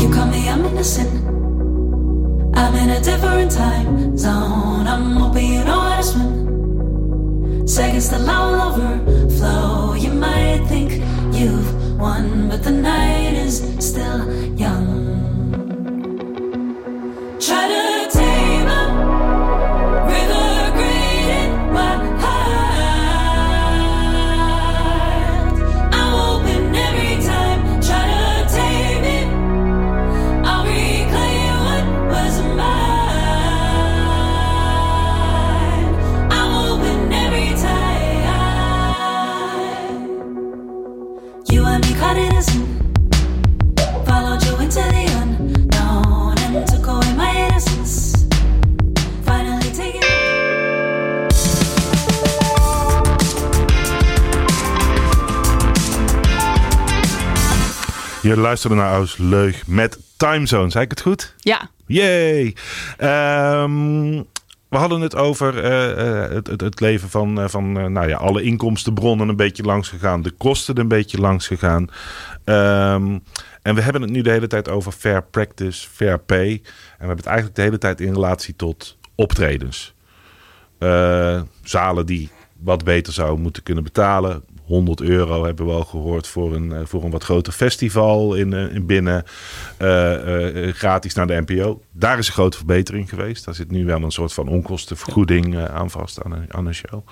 You call me, I'm innocent. I'm in a different time zone. I'm hoping you know swim. Seconds still all overflow. You might think you've won, but the night is still young. Try to
Je luisterde naar Aus Leug met Timezone. Zei ik het goed?
Ja,
Yay! Ehm, we hadden het over eh, eh, het, het, het leven van, eh, van nou ja, alle inkomstenbronnen een beetje langs gegaan. De kosten een beetje langs gegaan. Ehm, en we hebben het nu de hele tijd over fair practice, fair pay. En we hebben het eigenlijk de hele tijd in relatie tot optredens. Zalen die wat beter zouden moeten kunnen betalen. 100 euro hebben we al gehoord voor een, eh, voor een wat groter festival in, eh, in binnen. eh, gratis naar de NPO. Daar is een grote verbetering geweest. Daar zit nu wel een soort van onkostenvergoeding aan vast aan een, aan een show.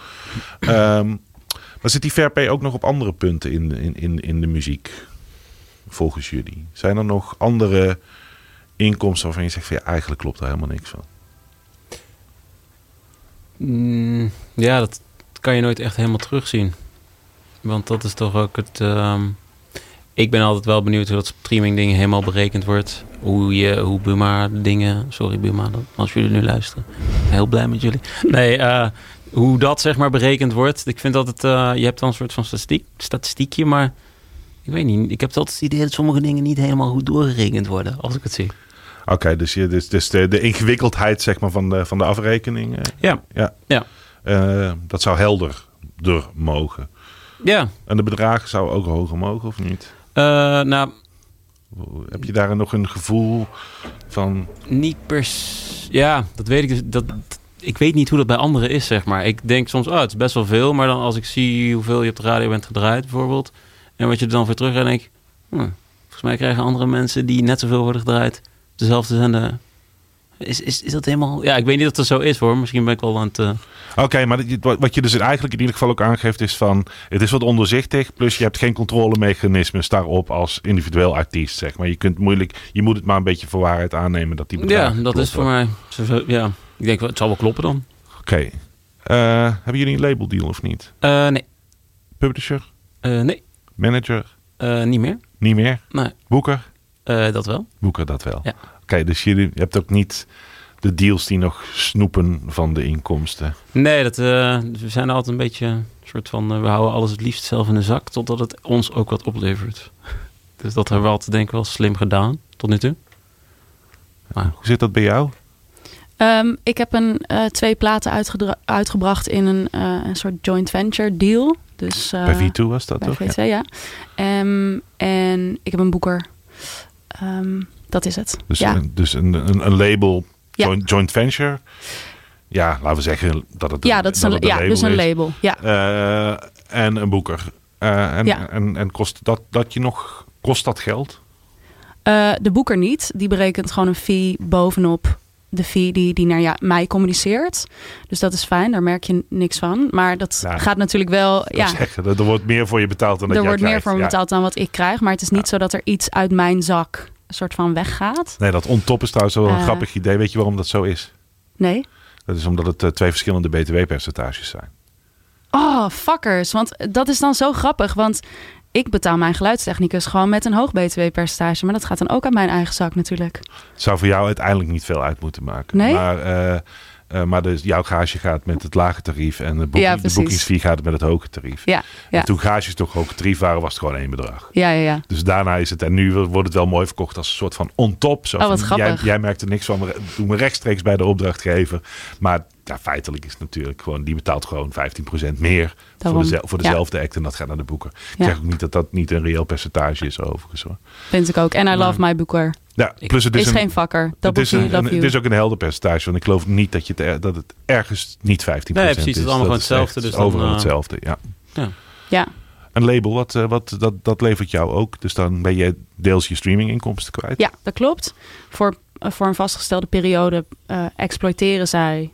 Ehm, maar zit die pay ook nog op andere punten in, in, in, in de muziek? Volgens jullie. Zijn er nog andere inkomsten waarvan je zegt van ja, eigenlijk klopt er helemaal niks van?
Mm, ja, dat kan je nooit echt helemaal terugzien. Want dat is toch ook het. ehm, ik ben altijd wel benieuwd hoe dat streaming dingen helemaal berekend wordt. Hoe je, hoe Buma dingen. Sorry Buma, als jullie nu luisteren. Heel blij met jullie. Nee, eh, hoe dat zeg maar berekend wordt. Ik vind dat het. eh, je hebt dan een soort van statistiek, statistiekje, maar. Ik weet niet. Ik heb altijd het idee dat sommige dingen niet helemaal goed doorgerekend worden. Als ik het zie.
Oké, dus, je, dus, dus de, de ingewikkeldheid zeg maar, van, de, van de afrekening. eh,
Ja.
ja.
Ja.
Eh, dat zou helderder mogen.
Ja.
En de bedragen zouden ook hoger mogen of niet?
Eh, nou,
Heb je daar nog een gevoel van...
Niet per Ja, dat weet ik dus. Dat, ik weet niet hoe dat bij anderen is, zeg maar. Ik denk soms, oh, het is best wel veel. Maar dan als ik zie hoeveel je op de radio bent gedraaid, bijvoorbeeld. En wat je er dan voor terug gaat, denk ik... hm, volgens mij krijgen andere mensen die net zoveel worden gedraaid... dezelfde zender. Is, is, is dat helemaal... Ja, ik weet niet of dat zo is, hoor. Misschien ben ik wel aan het... eh,
Oké, maar wat wat je dus eigenlijk in ieder geval ook aangeeft is van... Het is wat onderzichtig, plus je hebt geen controlemechanismes daarop als individueel artiest, zeg maar. Je kunt moeilijk... Je moet het maar een beetje voor waarheid aannemen dat die
ja, dat is voor mij... Ja, ik denk, het zal wel kloppen dan.
Oké. Eh, hebben jullie een labeldeal of niet?
Eh, nee.
Publisher?
Nee.
Manager?
Niet meer.
Niet meer?
Nee.
Boeker?
Dat wel.
Boeker dat wel.
Ja.
Oké, dus jullie je hebt ook niet de deals die nog snoepen van de inkomsten.
Nee, dat, eh, we zijn altijd een beetje een soort van... eh, we houden alles het liefst zelf in de zak... totdat het ons ook wat oplevert. Dus dat hebben we altijd denk ik wel slim gedaan, tot nu toe. Maar
Hoe zit dat bij jou?
Ehm, ik heb een, eh, twee platen uitgebracht in een, eh, een soort joint venture deal. Dus, eh,
bij V2 was dat
bij
toch?
V2, ja. Ehm, en ik heb een boeker. Ehm, dat is het.
Dus,
ja.
een, dus een, een, een label,
Ja.
joint, joint venture. Ja, laten we zeggen dat het
ja, dat is een, ja, dus een
is.
label. Ja.
Eh, en een boeker. Eh, en,
Ja.
en, en kost dat, dat je nog kost dat geld?
Eh, de boeker niet. Die berekent gewoon een fee bovenop de fee die, die naar ja, mij communiceert. Dus dat is fijn, daar merk je niks van. Maar dat gaat natuurlijk wel.
Ja. Zeggen, er, wordt meer voor je betaald dan dat
er wordt meer voor me
Ja.
betaald dan wat ik krijg. Maar het is niet
Ja.
zo dat er iets uit mijn zak soort van weggaat.
Nee, dat on top is trouwens wel een
Eh.
grappig idee. Weet je waarom dat zo is?
Nee.
Dat is omdat het eh, twee verschillende btw-percentages zijn.
Oh, fuckers. Want dat is dan zo grappig. Want ik betaal mijn geluidstechnicus gewoon met een hoog btw-percentage. Maar dat gaat dan ook uit mijn eigen zak natuurlijk.
Het zou voor jou uiteindelijk niet veel uit moeten maken.
Nee?
Maar, eh, maar dus jouw gage gaat met het lage tarief en de, boeking,
Ja,
de boekingsfee gaat met het hoge tarief.
Ja, ja.
En toen gages toch hoge tarief waren, was het gewoon één bedrag.
Ja, ja, ja.
Dus daarna is het, en nu wordt het wel mooi verkocht als een soort van on top. Zo
Oh, wat
van, jij,
grappig.
jij merkt er niks van, doen we rechtstreeks bij de opdrachtgever. Maar ja, feitelijk is het natuurlijk gewoon, die betaalt gewoon 15% meer voor, dezel- voor
Ja.
dezelfde act en dat gaat naar de boeker. Ik
Ja.
zeg ook niet dat dat niet een reëel percentage is overigens hoor.
Vind ik ook. En I love my boeker.
Ja, plus het is,
Is,
een,
geen vakker.
het
Double
is, een, het is ook een helder percentage, want ik geloof niet dat, je het, dat het ergens niet 15%
Nee, precies, het is
is.
allemaal
Dat
gewoon hetzelfde, dus dan,
overal
eh,
hetzelfde, ja.
Ja.
Een label, wat, eh, wat, dat, dat levert jou ook. Dus dan ben je deels je streaminginkomsten kwijt.
ja, dat klopt. Voor, eh, voor een vastgestelde periode eh, exploiteren zij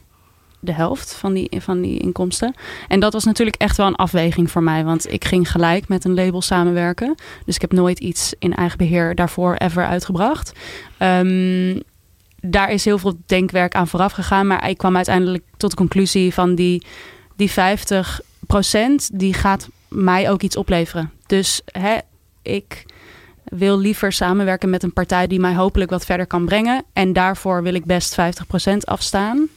de helft van die, van die inkomsten. En dat was natuurlijk echt wel een afweging voor mij. Want ik ging gelijk met een label samenwerken. Dus ik heb nooit iets in eigen beheer daarvoor ever uitgebracht. Ehm, daar is heel veel denkwerk aan vooraf gegaan. Maar ik kwam uiteindelijk tot de conclusie van die, die 50% die gaat mij ook iets opleveren. Dus hè, ik wil liever samenwerken met een partij die mij hopelijk wat verder kan brengen. En daarvoor wil ik best 50% afstaan.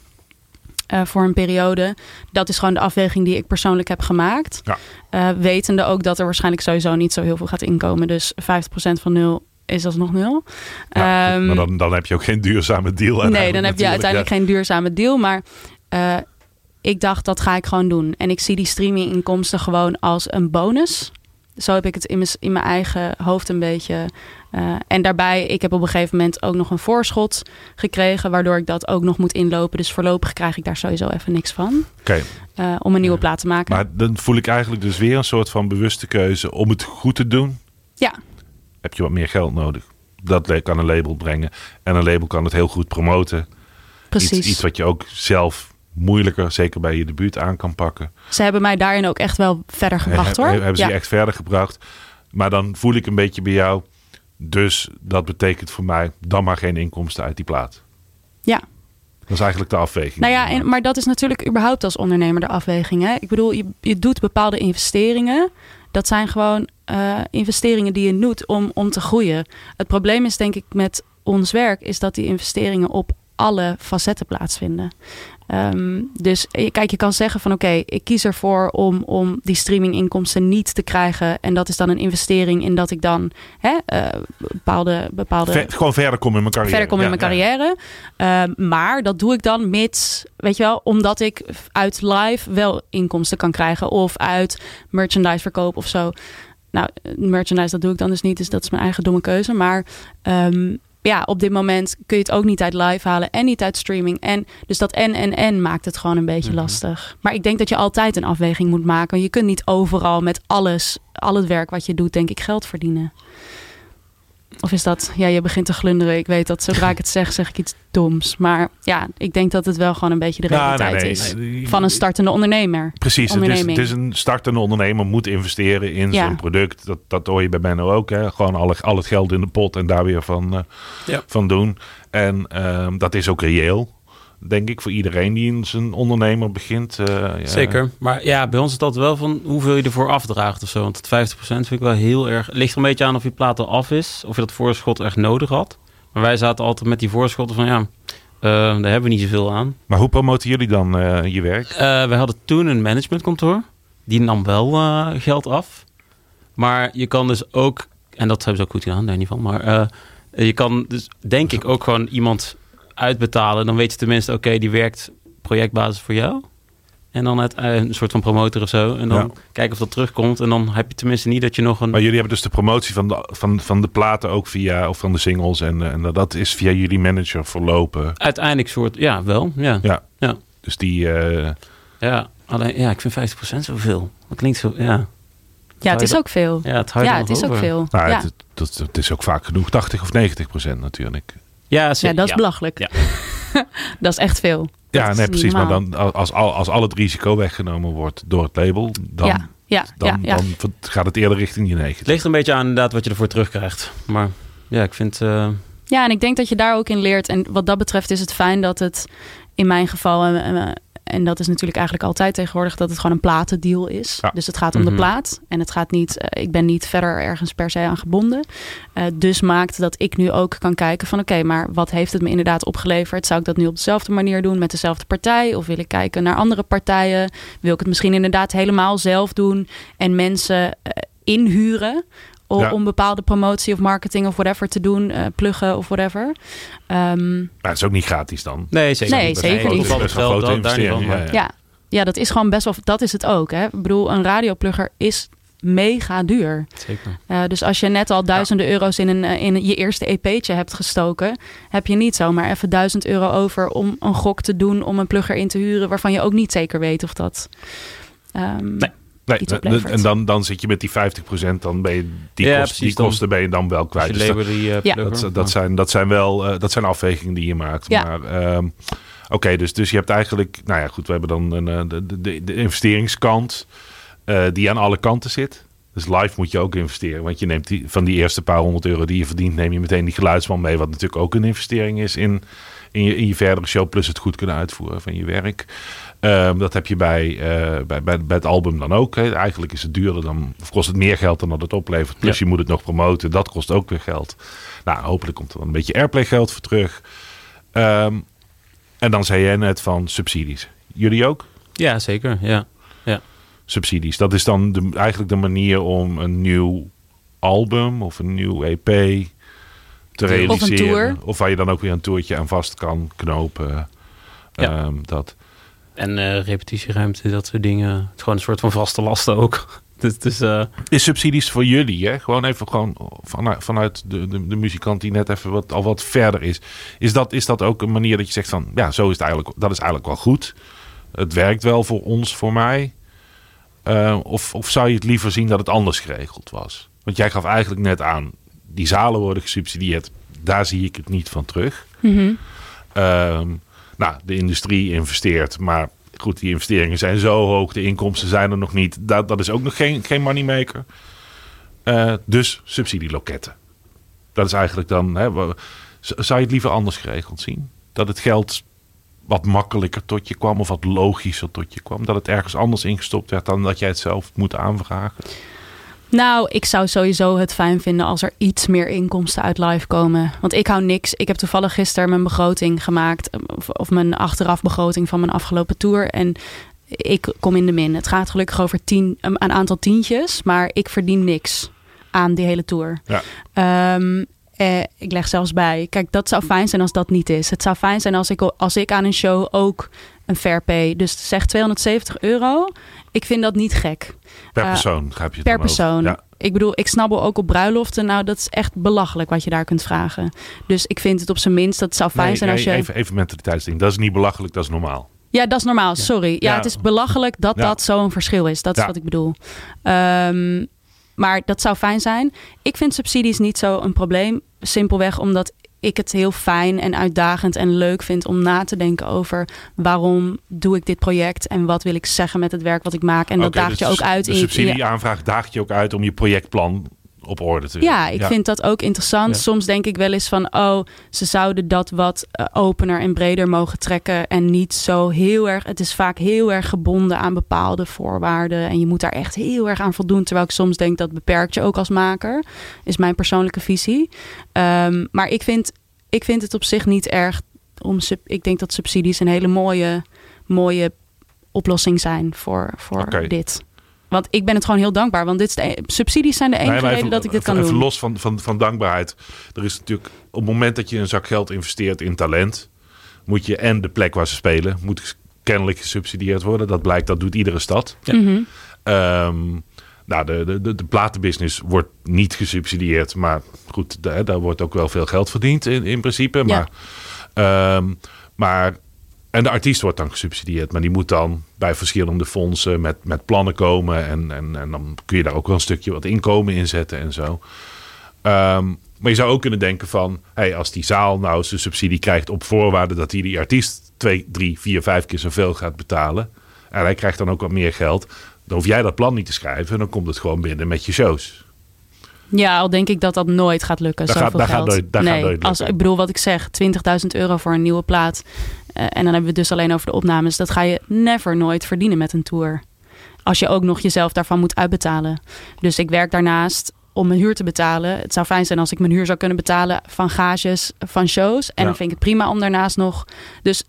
Eh, voor een periode. Dat is gewoon de afweging die ik persoonlijk heb gemaakt.
Ja.
Eh, wetende ook dat er waarschijnlijk sowieso niet zo heel veel gaat inkomen. Dus 50% van nul is alsnog nul.
Ja,
Ehm,
maar dan, dan heb je ook geen duurzame deal.
Nee, dan heb je uiteindelijk geen duurzame deal. Maar eh, ik dacht, dat ga ik gewoon doen. En ik zie die streaminginkomsten gewoon als een bonus. Zo heb ik het in mijn, in mijn eigen hoofd een beetje. Eh, en daarbij, ik heb op een gegeven moment ook nog een voorschot gekregen, waardoor ik dat ook nog moet inlopen. Dus voorlopig krijg ik daar sowieso even niks van.
Oké,
eh, om een nieuwe plaat te maken.
maar dan voel ik eigenlijk dus weer een soort van bewuste keuze om het goed te doen.
Ja.
Heb je wat meer geld nodig. Dat kan een label brengen. En een label kan het heel goed promoten.
Precies.
Iets, iets wat je ook zelf moeilijker, zeker bij je debuut, aan kan pakken.
Ze hebben mij daarin ook echt wel verder gebracht hoor.
He- Hebben ze
Ja.
je echt verder gebracht. Maar dan voel ik een beetje bij jou. Dus dat betekent voor mij dan maar geen inkomsten uit die plaat.
Ja.
Dat is eigenlijk de afweging.
Nou ja, en, maar dat is natuurlijk überhaupt als ondernemer de afweging. Hè? Ik bedoel, je, je doet bepaalde investeringen. Dat zijn gewoon eh, investeringen die je doet om, om te groeien. Het probleem is denk ik met ons werk... is dat die investeringen op alle facetten plaatsvinden. Ehm, dus eh, kijk, je kan zeggen van oké, ik kies ervoor om, om die streaminginkomsten niet te krijgen. En dat is dan een investering in dat ik dan hè, eh, bepaalde, bepaalde
Ver- gewoon verder komen in mijn carrière.
verder kom in mijn
ja.
carrière. Ehm, maar dat doe ik dan mits, weet je wel, omdat ik uit live wel inkomsten kan krijgen. Of uit merchandise verkoop of zo. Nou, merchandise dat doe ik dan dus niet, dus dat is mijn eigen domme keuze. Maar ehm, ja, op dit moment kun je het ook niet uit live halen en niet uit streaming. En dus dat en en en maakt het gewoon een beetje
Mhm.
lastig. Maar ik denk dat je altijd een afweging moet maken. Je kunt niet overal met alles, al het werk wat je doet, denk ik, geld verdienen. Of is dat, ja, je begint te glunderen. Ik weet dat zodra ik het zeg, zeg ik iets doms. Maar ja, ik denk dat het wel gewoon een beetje de
Nou, nee,
realiteit
nee,
is. Van een startende ondernemer.
Precies, het is,
onderneming.
het is een startende ondernemer moet investeren in
Ja.
zijn product. Dat, dat hoor je bij Menno ook. Hè? Gewoon al, al het geld in de pot en daar weer van, eh,
Ja.
van doen. En ehm, dat is ook reëel, denk ik, voor iedereen die in zijn ondernemer begint. eh, ja.
Zeker. Maar ja, bij ons is dat wel van hoeveel je ervoor afdraagt of zo. Want het 50% vind ik wel heel erg... Het ligt er een beetje aan of je plaat al af is. Of je dat voorschot echt nodig had. Maar wij zaten altijd met die voorschotten van ja... eh, daar hebben we niet zoveel aan.
Maar hoe promoten jullie dan eh, je werk?
We hadden toen een managementkantoor. Die nam wel geld af. Maar je kan dus ook... En dat hebben ze ook goed gedaan, daar niet van. Maar je kan dus denk ik ook gewoon iemand uitbetalen. Dan weet je tenminste, oké, die werkt projectbasis voor jou. En dan het, eh, een soort van promotor of zo. En dan
Ja.
kijken of dat terugkomt. En dan heb je tenminste niet dat je nog een...
Maar jullie hebben dus de promotie van de, van, van de platen ook via, of van de singles. En, eh, en dat is via jullie manager verlopen.
Uiteindelijk soort... Ja, wel. Ja.
Ja.
Ja.
Dus die, eh,
ja. Alleen, ja, ik vind 50% zoveel. Dat klinkt zo... Ja,
Ja, het is ook veel.
ja het houdt
Ja, het is ook veel.
nou,
ja.
het, dat, dat is ook vaak genoeg. 80 of 90 procent natuurlijk.
Ja,
ja, dat is belachelijk.
Ja.
dat is echt veel.
Ja, nee, precies. Maar dan, als, al, als al het risico weggenomen wordt door het label, dan,
ja, ja,
dan,
ja, ja.
dan gaat het eerder richting je 90.
Het ligt een beetje aan inderdaad wat je ervoor terugkrijgt. Maar ja, ik vind... eh,
Ja, en ik denk dat je daar ook in leert. En wat dat betreft is het fijn dat het in mijn geval, eh, eh, en dat is natuurlijk eigenlijk altijd tegenwoordig, dat het gewoon een platendeal is.
Ja.
Dus het gaat om
Mhm.
de plaat. En het gaat niet, eh, ik ben niet verder ergens per se aan gebonden. Eh, dus maakt dat ik nu ook kan kijken van oké, maar wat heeft het me inderdaad opgeleverd? Zou ik dat nu op dezelfde manier doen met dezelfde partij? Of wil ik kijken naar andere partijen? Wil ik het misschien inderdaad helemaal zelf doen en mensen eh, inhuren? O-
Ja.
Om bepaalde promotie of marketing of whatever te doen, eh, pluggen of whatever. Ehm,
Maar het is ook niet gratis dan.
Nee, zeker
Nee,
niet.
zeker niet.
het
wel
geld,
grote investering, ja,
ja. ja, dat is gewoon best wel, dat is het ook. Hè? Ik bedoel, een radioplugger is mega duur.
Zeker.
Eh, dus als je net al duizenden euro's in, een, eh, in je eerste EP'tje hebt gestoken, heb je niet zomaar even duizend euro over om een gok te doen om een plugger in te huren waarvan je ook niet zeker weet of dat. ehm,
Nee.
Nee,
Iets
en-
oplevert.
en dan, dan zit je met die 50%, dan ben je die,
Ja,
kost,
precies,
die
dan-
kosten ben je dan wel kwijt.
je
Dus dat,
die eh,
Ja.
dat, dat, zijn, dat zijn wel eh, dat zijn afwegingen die je maakt.
Ja.
Maar ehm, oké, dus, dus je hebt eigenlijk, nou ja, goed, we hebben dan een, eh, de, de, de investeringskant eh, die aan alle kanten zit. Dus live moet je ook investeren, want je neemt die, van die eerste paar honderd euro die je verdient, neem je meteen die geluidsman mee, wat natuurlijk ook een investering is in in je, in je verdere show. Plus het goed kunnen uitvoeren van je werk. Ehm, dat heb je bij, eh, bij, bij, bij het album dan ook. Hè. Eigenlijk is het duurder dan, of kost het meer geld dan dat het oplevert. Plus je moet het nog promoten, dat kost ook weer geld. Nou, hopelijk komt er dan een beetje airplay geld voor terug. Ehm, en dan zei jij net van subsidies. Jullie ook?
Ja, zeker. Ja. ja.
Subsidies. Dat is dan de, eigenlijk de manier om een nieuw album of een nieuw EP te realiseren.
Of een tour.
Of waar je dan ook weer een toertje aan vast kan knopen.
Ja.
Ehm, dat.
En eh, repetitieruimte, dat soort dingen. Het is gewoon een soort van vaste lasten ook. Dus, is, eh,
Is subsidies voor jullie, hè? Gewoon even gewoon vanuit, vanuit de, de, de muzikant die net even wat, al wat verder is. Is dat, is dat ook een manier dat je zegt van, ja, zo is het eigenlijk, dat is eigenlijk wel goed. Het werkt wel voor ons, voor mij. Eh, of, of zou je het liever zien dat het anders geregeld was? Want jij gaf eigenlijk net aan, die zalen worden gesubsidieerd. Daar zie ik het niet van terug. Ehm, nou, de industrie investeert, maar goed, die investeringen zijn zo hoog, de inkomsten zijn er nog niet. Dat, dat is ook nog geen, geen moneymaker. Eh, dus subsidieloketten. Dat is eigenlijk dan, hè, zou je het liever anders geregeld zien? Dat het geld wat makkelijker tot je kwam of wat logischer tot je kwam? Dat het ergens anders ingestopt werd dan dat jij het zelf moet aanvragen?
Nou, ik zou sowieso het fijn vinden als er iets meer inkomsten uit live komen. Want ik hou niks. Ik heb toevallig gisteren mijn begroting gemaakt. Of, of mijn achteraf begroting van mijn afgelopen tour. En ik kom in de min. Het gaat gelukkig over tien, een een aantal tientjes. Maar ik verdien niks aan die hele tour.
Ja.
Ehm, eh, ik leg zelfs bij. Kijk, dat zou fijn zijn als dat niet is. Het zou fijn zijn als ik, als ik aan een show ook een fair pay. Dus zeg 270 euro. Ik vind dat niet gek.
Per
Eh,
persoon heb je het
Per persoon.
Ja.
Ik bedoel, ik snabbel ook op bruiloften. Nou, dat is echt belachelijk wat je daar kunt vragen. Dus ik vind het op zijn minst, dat zou fijn
Nee,
zijn als
nee,
je...
even, even mentaliteitsding. Dat is niet belachelijk, dat is normaal.
Ja, dat is normaal, sorry. Ja,
Ja.
het is belachelijk dat
Ja.
dat zo'n verschil is. Dat is
Ja.
wat ik bedoel. Ehm, maar dat zou fijn zijn. Ik vind subsidies niet zo een probleem. Simpelweg omdat ik het heel fijn en uitdagend en leuk vind om na te denken over waarom doe ik dit project en wat wil ik zeggen met het werk wat ik maak. En dat daagt
dus
je ook uit
De
in
subsidieaanvraag daagt je ook uit om je projectplan op orde te
Ja, ik vind dat ook interessant.
Ja.
Soms denk ik wel eens van, oh, ze zouden dat wat eh, opener en breder mogen trekken. En niet zo heel erg. Het is vaak heel erg gebonden aan bepaalde voorwaarden. En je moet daar echt heel erg aan voldoen. Terwijl ik soms denk dat beperkt je ook als maker. Is mijn persoonlijke visie. Ehm, maar ik vind, ik vind het op zich niet erg om. Ik denk dat subsidies een hele mooie, mooie oplossing zijn voor, voor dit. Want ik ben het gewoon heel dankbaar. Want dit is de, e- subsidies zijn de enige
Nee,
reden dat ik dit
even-
kan
even
doen.
los van, van, van dankbaarheid. Er is natuurlijk op het moment dat je een zak geld investeert in talent, moet je en de plek waar ze spelen, moet kennelijk gesubsidieerd worden. Dat blijkt, dat doet iedere stad.
Ja.
Ehm, nou, de, de, de, de platenbusiness wordt niet gesubsidieerd. Maar goed, da- daar wordt ook wel veel geld verdiend in, in principe.
Ja.
Maar, ehm, maar, en de artiest wordt dan gesubsidieerd. Maar die moet dan bij verschillende fondsen met, met plannen komen. En, en, en dan kun je daar ook wel een stukje wat inkomen in zetten en zo. Ehm, maar je zou ook kunnen denken van... Hey, als die zaal nou zijn subsidie krijgt op voorwaarde... dat hij die artiest twee, drie, vier, vijf keer zoveel gaat betalen... en hij krijgt dan ook wat meer geld... dan hoef jij dat plan niet te schrijven... en dan komt het gewoon binnen met je shows.
Ja, al denk ik dat dat nooit gaat lukken.
Dat gaat- dat gaat nooit- dat gaat nooit
als, ik bedoel wat ik zeg, 20.000 euro voor een nieuwe plaat. Eh, en dan hebben we het dus alleen over de opnames. Dat ga je never nooit verdienen met een tour. Als je ook nog jezelf daarvan moet uitbetalen. Dus ik werk daarnaast om mijn huur te betalen. Het zou fijn zijn als ik mijn huur zou kunnen betalen van gages van shows. En
Ja.
dan vind ik het prima om daarnaast nog. Dus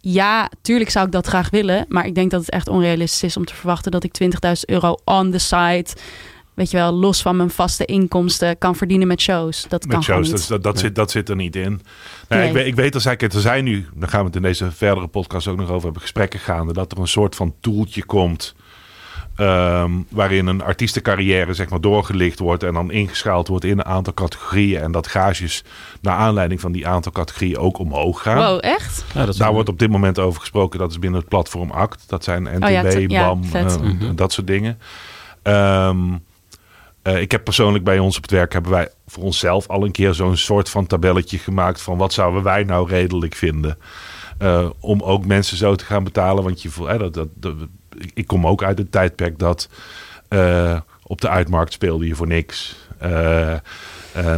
ja, tuurlijk zou ik dat graag willen. Maar ik denk dat het echt onrealistisch is om te verwachten dat ik 20.000 euro on the side weet je wel, los van mijn vaste inkomsten kan verdienen met shows. Dat kan
Met
gewoon
shows,
niet.
dat, dat, dat,
Nee.
zit, dat zit er niet in. Nee,
Nee.
Ik, weet, ik weet als ik er zijn nu, dan gaan we het in deze verdere podcast ook nog over hebben, gesprekken gaande, dat er een soort van toeltje komt. ehm, waarin een artiestencarrière zeg maar doorgelicht wordt en dan ingeschaald wordt in een aantal categorieën. En dat gages naar aanleiding van die aantal categorieën ook omhoog gaan.
Wow, echt?
Ja,
Daar
wel-
wordt op dit moment over gesproken. Dat is binnen het platform ACT. Dat zijn NTB,
Oh ja, t- ja,
BAM, eh,
Mhm.
dat soort dingen. Ehm, eh, ik heb persoonlijk bij ons op het werk... hebben wij voor onszelf al een keer zo'n soort van tabelletje gemaakt... van wat zouden wij nou redelijk vinden... Eh, om ook mensen zo te gaan betalen. Want je voelt, dat, dat, ik kom ook uit een tijdperk dat... eh, op de uitmarkt speelde je voor niks.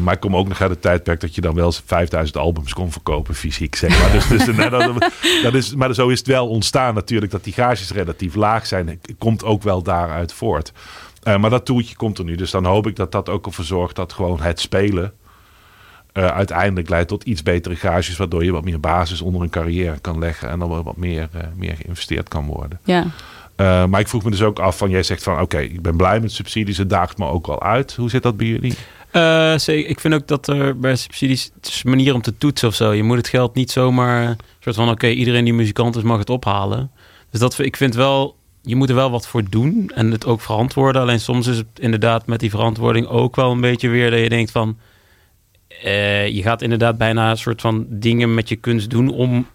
Maar ik kom ook nog uit het tijdperk dat je dan wel 5000 albums kon verkopen fysiek, zeg maar. dus, dus nou, dat is, maar zo is het wel ontstaan natuurlijk dat die gages relatief laag zijn. Komt ook wel daaruit voort. Eh, maar dat toertje komt er nu. Dus dan hoop ik dat dat ook ervoor zorgt dat gewoon het spelen eh, uiteindelijk leidt tot iets betere gages. Waardoor je wat meer basis onder een carrière kan leggen. En dan wel wat meer, eh, meer geïnvesteerd kan worden.
Ja.
Eh, maar ik vroeg me dus ook af van, jij zegt van oké, ik ben blij met subsidies. Het daagt me ook wel uit. Hoe zit dat bij jullie?
Eh, zeker. Ik vind ook dat er bij subsidies het is een manier om te toetsen of zo. Je moet het geld niet zomaar een soort van oké, iedereen die muzikant is mag het ophalen. Dus dat ik vind wel, je moet er wel wat voor doen en het ook verantwoorden. Alleen soms is het inderdaad met die verantwoording ook wel een beetje weer dat je denkt van eh, je gaat inderdaad bijna een soort van dingen met je kunst doen om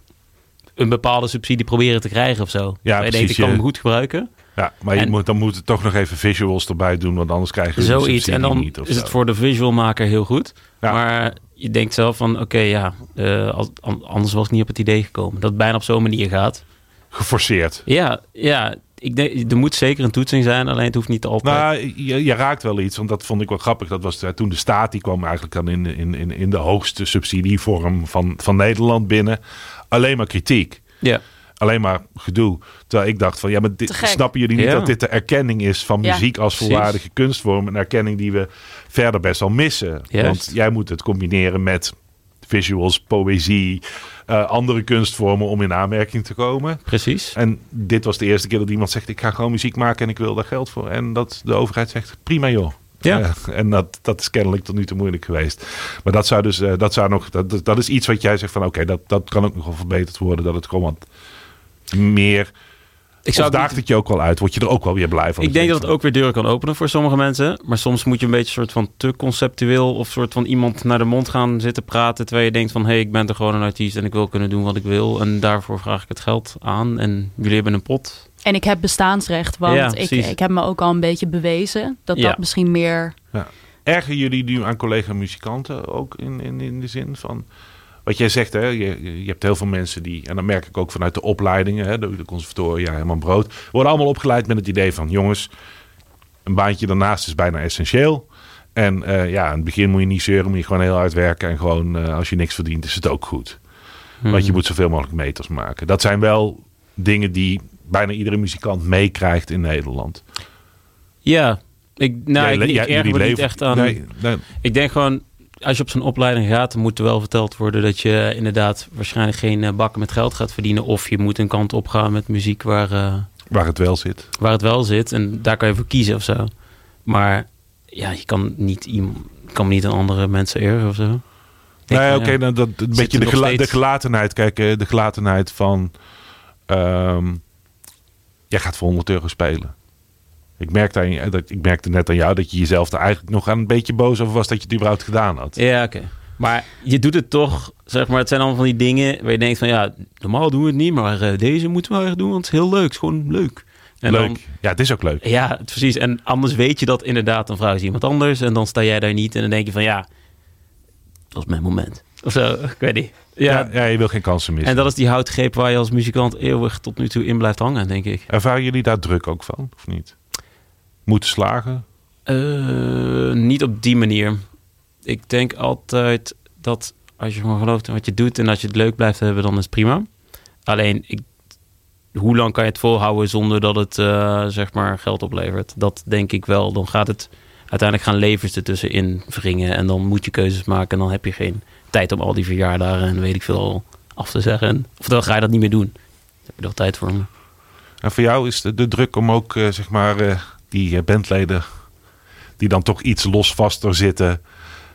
een bepaalde subsidie proberen te krijgen of zo.
Ja,
je denkt,
precies,
ik kan hem goed gebruiken.
Ja, maar je moet, dan moet het toch nog even visuals erbij doen. Want anders krijg je
Zoiets. En dan
niet
is
zo.
het voor de visualmaker heel goed.
Ja.
Maar je denkt zelf van, oké, ja, eh, als, anders was ik niet op het idee gekomen. Dat het bijna op zo'n manier gaat.
Geforceerd.
Ja, ja ik denk, er moet zeker een toetsing zijn, alleen het hoeft niet altijd.
Nou, je, je raakt wel iets, want dat vond ik wel grappig. Dat was eh, toen de staat, die kwam eigenlijk dan in, in, in, in de hoogste subsidievorm van, van Nederland binnen. Alleen maar kritiek.
ja.
Alleen maar gedoe. Terwijl ik dacht van, ja, maar dit, snappen jullie niet
Ja.
dat dit de erkenning is van
Ja.
muziek als
Precies.
volwaardige kunstvorm? Een erkenning die we verder best wel missen.
Juist.
Want jij moet het combineren met visuals, poëzie, eh, andere kunstvormen om in aanmerking te komen.
Precies.
En dit was de eerste keer dat iemand zegt: Ik ga gewoon muziek maken en ik wil daar geld voor. En dat de overheid zegt: Prima joh.
Ja.
Eh, en dat, dat is kennelijk tot nu toe moeilijk geweest. Maar dat zou dus, eh, dat zou nog, dat, dat is iets wat jij zegt van oké, dat, dat kan ook nog wel verbeterd worden. Dat het gewoon wat meer.
Ik zou
daagt
niet-
het je ook wel uit? Word je er ook wel weer blij van?
Ik denk dat het ook weer deuren kan openen voor sommige mensen. Maar soms moet je een beetje soort van te conceptueel of soort van iemand naar de mond gaan zitten praten. Terwijl je denkt van hé, hey, ik ben toch gewoon een artiest en ik wil kunnen doen wat ik wil. En daarvoor vraag ik het geld aan. En jullie hebben een pot.
En ik heb bestaansrecht, want
Ja,
ik, ik heb me ook al een beetje bewezen dat
Ja.
dat misschien meer...
Ergen jullie nu aan collega-muzikanten ook in, in, in de zin van. Wat jij zegt, hè, je, je hebt heel veel mensen die, en dan merk ik ook vanuit de opleidingen, hè, de, de conservatoria, Herman Brood, worden allemaal opgeleid met het idee van: jongens, een baantje daarnaast is bijna essentieel. En eh, ja, in het begin moet je niet zeuren, moet je gewoon heel hard werken. En gewoon, eh, als je niks verdient, is het ook goed. Want je moet zoveel mogelijk meters maken. Dat zijn wel dingen die bijna iedere muzikant meekrijgt in Nederland.
Ja, ik, nou,
Jij
ik,
jij-
niet echt aan.
Nee, nee,
Ik denk gewoon, als je op zo'n opleiding gaat, dan moet er wel verteld worden dat je inderdaad waarschijnlijk geen eh, bakken met geld gaat verdienen. Of je moet een kant op gaan met muziek waar, eh,
waar het wel zit.
waar het wel zit. En daar kan je voor kiezen of zo. Maar ja, je kan niet, iemand, kan niet aan andere mensen ergen of zo.
Nee, oké,
ja.
nou, dat, een beetje de,
nog
gela-
steeds-
de gelatenheid. Kijk, eh, de gelatenheid van... ehm, jij gaat voor 100 euro spelen. Ik merkte, aan dat, ik merkte net aan jou dat je jezelf er eigenlijk nog aan een beetje boos over was dat je het überhaupt gedaan had.
Ja, oké. Maar je doet het toch, zeg maar, het zijn allemaal van die dingen waar je denkt van ja, normaal doen we het niet, maar eh, deze moeten we wel echt doen, want het is heel leuk. Het is gewoon leuk. En
leuk.
dan-
ja, het is ook leuk.
Ja, precies. En anders weet je dat inderdaad een vrouw is iemand anders. En dan sta jij daar niet. En dan denk je van ja, dat is mijn moment. Of zo, ik weet niet.
Ja,
Ja,
ja, je wil geen kansen missen.
en dat is die houtgreep waar je als muzikant eeuwig tot nu toe in blijft hangen, denk ik.
Ervaren jullie daar druk ook van, of niet? Moeten slagen?
Eh, niet op die manier. Ik denk altijd dat als je gewoon gelooft in wat je doet en als je het leuk blijft hebben, dan is het prima. Alleen, ik, hoe lang kan je het volhouden zonder dat het eh, zeg maar geld oplevert? Dat denk ik wel. Dan gaat het uiteindelijk gaan levens ertussenin wringen en dan moet je keuzes maken en dan heb je geen tijd om al die verjaardagen en weet ik veel af te zeggen. Of dan ga je dat niet meer doen. Dan heb je nog tijd voor me.
En voor jou is de, de druk om ook, eh, zeg maar, die eh, bandleden die dan toch iets losvaster zitten,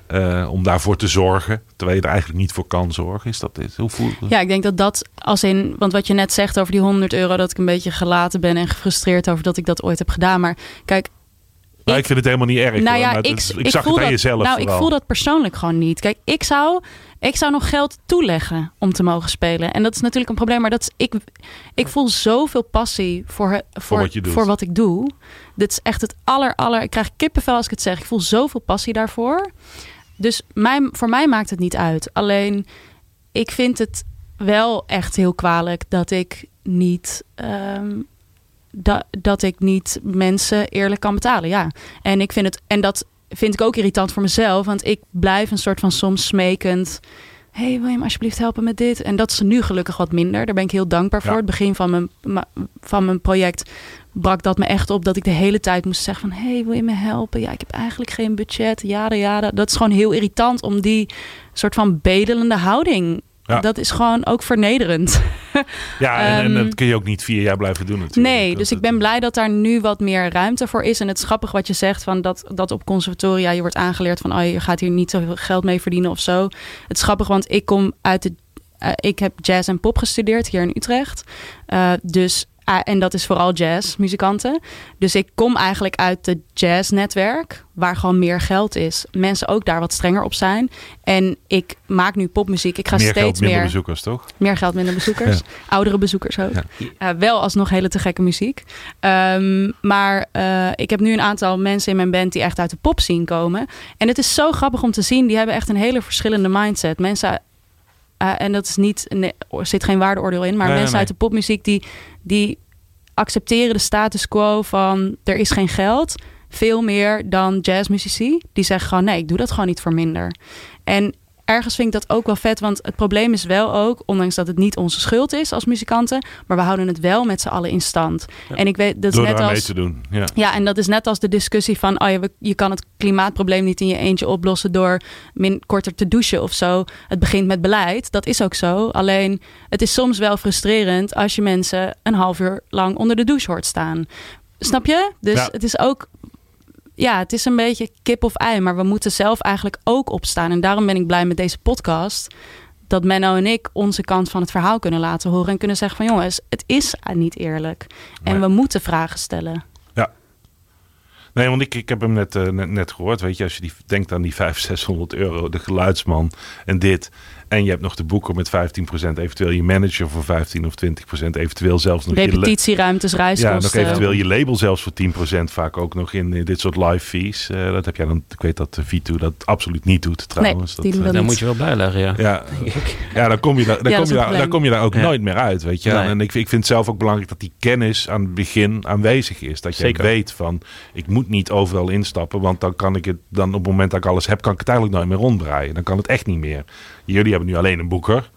eh, om daarvoor te zorgen, terwijl je er eigenlijk niet voor kan zorgen. Is dat dit? Hoe voel je
Ja, ik denk dat dat als in... Want wat je net zegt over die 100 euro... dat ik een beetje gelaten ben en gefrustreerd over dat ik dat ooit heb gedaan. Maar kijk,
Nou, ik vind het helemaal niet erg.
nou ja,
het
ik, ik,
zag het aan
dat,
jezelf
Nou, ik voel dat persoonlijk gewoon niet. Kijk, ik zou, ik zou nog geld toeleggen om te mogen spelen. En dat is natuurlijk een probleem. Maar dat is, ik, ik voel zoveel passie voor, he- voor,
wat
voor wat ik doe. Dit is echt het aller, aller... Ik krijg kippenvel als ik het zeg. Ik voel zoveel passie daarvoor. Dus mij, voor mij maakt het niet uit. Alleen, ik vind het wel echt heel kwalijk dat ik niet... ehm, dat, dat ik niet mensen eerlijk kan betalen. Ja. En ik vind het, en dat vind ik ook irritant voor mezelf, want ik blijf een soort van soms smekend. hey, wil je me alsjeblieft helpen met dit? En dat is nu gelukkig wat minder. Daar ben ik heel dankbaar voor. Het begin van mijn, van mijn project brak dat me echt op dat ik de hele tijd moest zeggen van... hey, wil je me helpen? Ja, ik heb eigenlijk geen budget. Ja, ja, dat is gewoon heel irritant om die soort van bedelende houding...
Ja.
Dat is gewoon ook vernederend.
Ja, en, en
Ehm,
dat kun je ook niet vier jaar blijven doen natuurlijk.
Nee,
Dat-
dus ik ben blij dat daar nu wat meer ruimte voor is. En het is grappig wat je zegt, van dat, dat op conservatoria je wordt aangeleerd van... oh, je gaat hier niet zoveel geld mee verdienen of zo. Het is grappig, want ik kom uit de... eh, ik heb jazz en pop gestudeerd hier in Utrecht. Eh, dus, en dat is vooral jazzmuzikanten. Dus ik kom eigenlijk uit het jazznetwerk, waar gewoon meer geld is. Mensen ook daar wat strenger op zijn. En ik maak nu popmuziek. Ik ga
meer
steeds
geld, minder
meer...
bezoekers, toch?
Meer geld, minder bezoekers. Oudere bezoekers ook.
Ja.
Eh, wel alsnog hele te gekke muziek. Ehm, maar eh, ik heb nu een aantal mensen in mijn band die echt uit de pop zien komen. En het is zo grappig om te zien. Die hebben echt een hele verschillende mindset. Mensen, eh, en dat is niet, nee, er zit geen waardeoordeel in. Maar
Nee, nee,
mensen uit de popmuziek die, die accepteren de status quo van er is geen geld. Veel meer dan jazzmuzici. Die zeggen gewoon nee, ik doe dat gewoon niet voor minder. En ergens vind ik dat ook wel vet. Want het probleem is wel ook, ondanks dat het niet onze schuld is als muzikanten. Maar we houden het wel met z'n allen in stand. En ik weet, dat is
Door
net
eraan mee
als...
te doen. Ja.
Ja, en dat is net als de discussie van... Oh ja, we- je kan het klimaatprobleem niet in je eentje oplossen... door min, korter te douchen of zo. Het begint met beleid, dat is ook zo. Alleen, het is soms wel frustrerend... als je mensen een half uur lang onder de douche hoort staan. Snap je? Dus
Ja.
het is ook... Ja, het is een beetje kip of ei... maar we moeten zelf eigenlijk ook opstaan. En daarom ben ik blij met deze podcast... dat Menno en ik onze kant van het verhaal kunnen laten horen... en kunnen zeggen van jongens, het is niet eerlijk. En
Nee.
we moeten vragen stellen.
Nee, want ik, ik heb hem net, eh, net, net gehoord. Weet je, als je die, denkt aan die 500, 600 euro, de geluidsman en dit. En je hebt nog de boeker met 15%, eventueel je manager voor 15 of 20%, eventueel zelfs nog je,
Repetitieruimtes,
la- ja,
reiskosten.
nog eventueel je label zelfs voor 10%, vaak ook nog in, eh, dit soort live fees. Eh, dat heb jij dan, ik weet dat V2 dat absoluut niet doet trouwens.
die
dat, eh,
dat
Daar
niet.
moet je wel bijleggen, ja.
ja, ja, dan kom je daar, dan
Ja,
kom je daar, dan kom je daar ook
Ja.
nooit meer uit, weet je.
Nee.
En ik, ik vind het zelf ook belangrijk dat die kennis aan het begin aanwezig is. Dat je
Zeker.
weet van, ik moet niet overal instappen, want dan kan ik het, dan op het moment dat ik alles heb, kan ik het eigenlijk nooit meer ronddraaien. Dan kan het echt niet meer. Jullie hebben nu alleen een boeker.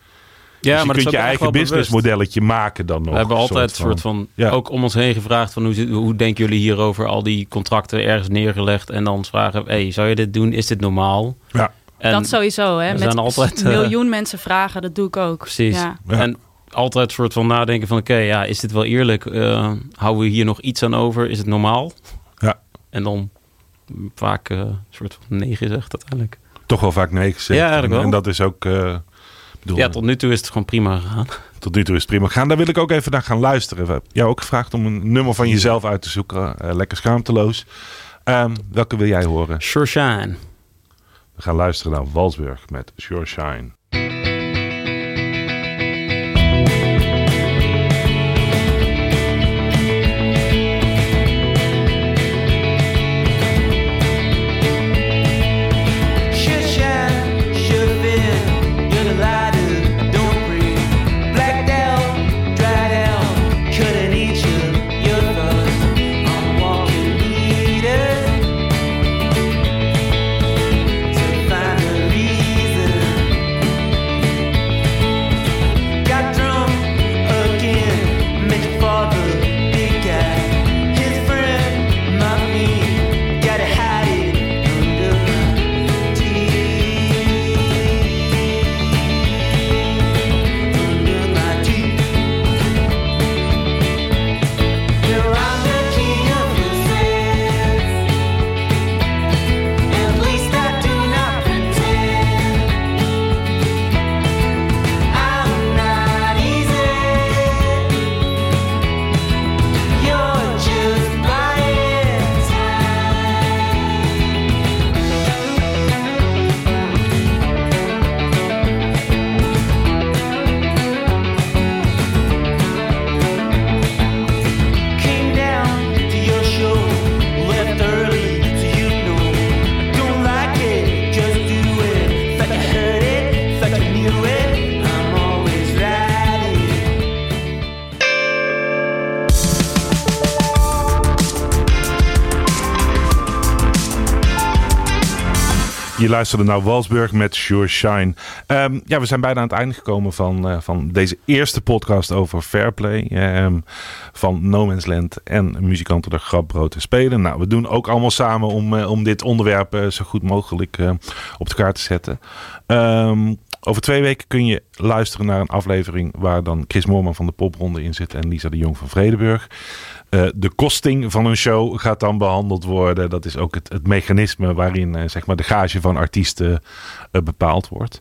Ja,
dus je
maar
kunt je eigen businessmodelletje maken dan nog.
We hebben altijd een soort van,
Ja.
ook om ons heen gevraagd van hoe, hoe denken jullie hierover? Al die contracten ergens neergelegd en dan vragen, hey, zou je dit doen? Is dit normaal?
Ja.
En,
dat sowieso, hè? Met
zijn altijd,
een
eh,
miljoen mensen vragen, dat doe ik ook.
Precies.
Ja.
Ja.
En altijd een soort van nadenken van, oké, ja, is dit wel eerlijk? Eh, houden we hier nog iets aan over? Is het normaal?
Ja.
En dan vaak een soort van nee gezegd uiteindelijk.
Toch wel vaak nee gezegd.
Ja, eigenlijk
en,
wel.
en dat is ook... eh, bedoel,
Ja, tot nu toe is het gewoon prima gegaan.
Tot nu toe is het prima gaan. Daar wil ik ook even naar gaan luisteren. We hebben jou ook gevraagd om een nummer van jezelf uit te zoeken. Eh, lekker schaamteloos. Ehm, welke wil jij horen?
Sure shine.
We gaan luisteren naar Walsburg met Sure Shine. Luisterde naar Walsburg met Sure Shine. Ehm, ja, we zijn bijna aan het einde gekomen van, eh, van deze eerste podcast over Fairplay. ehm, van No Man's Land en muzikanten de grap brood te spelen. Nou, we doen ook allemaal samen om, eh, om dit onderwerp eh, zo goed mogelijk op de kaart te zetten. Ehm, over twee weken kun je luisteren naar een aflevering waar dan Chris Moorman van de Popronde in zit en Lisa de Jong van Vredeburg. Eh, de kosting van een show gaat dan behandeld worden. Dat is ook het, het mechanisme waarin eh, zeg maar de gage van artiesten eh, bepaald wordt.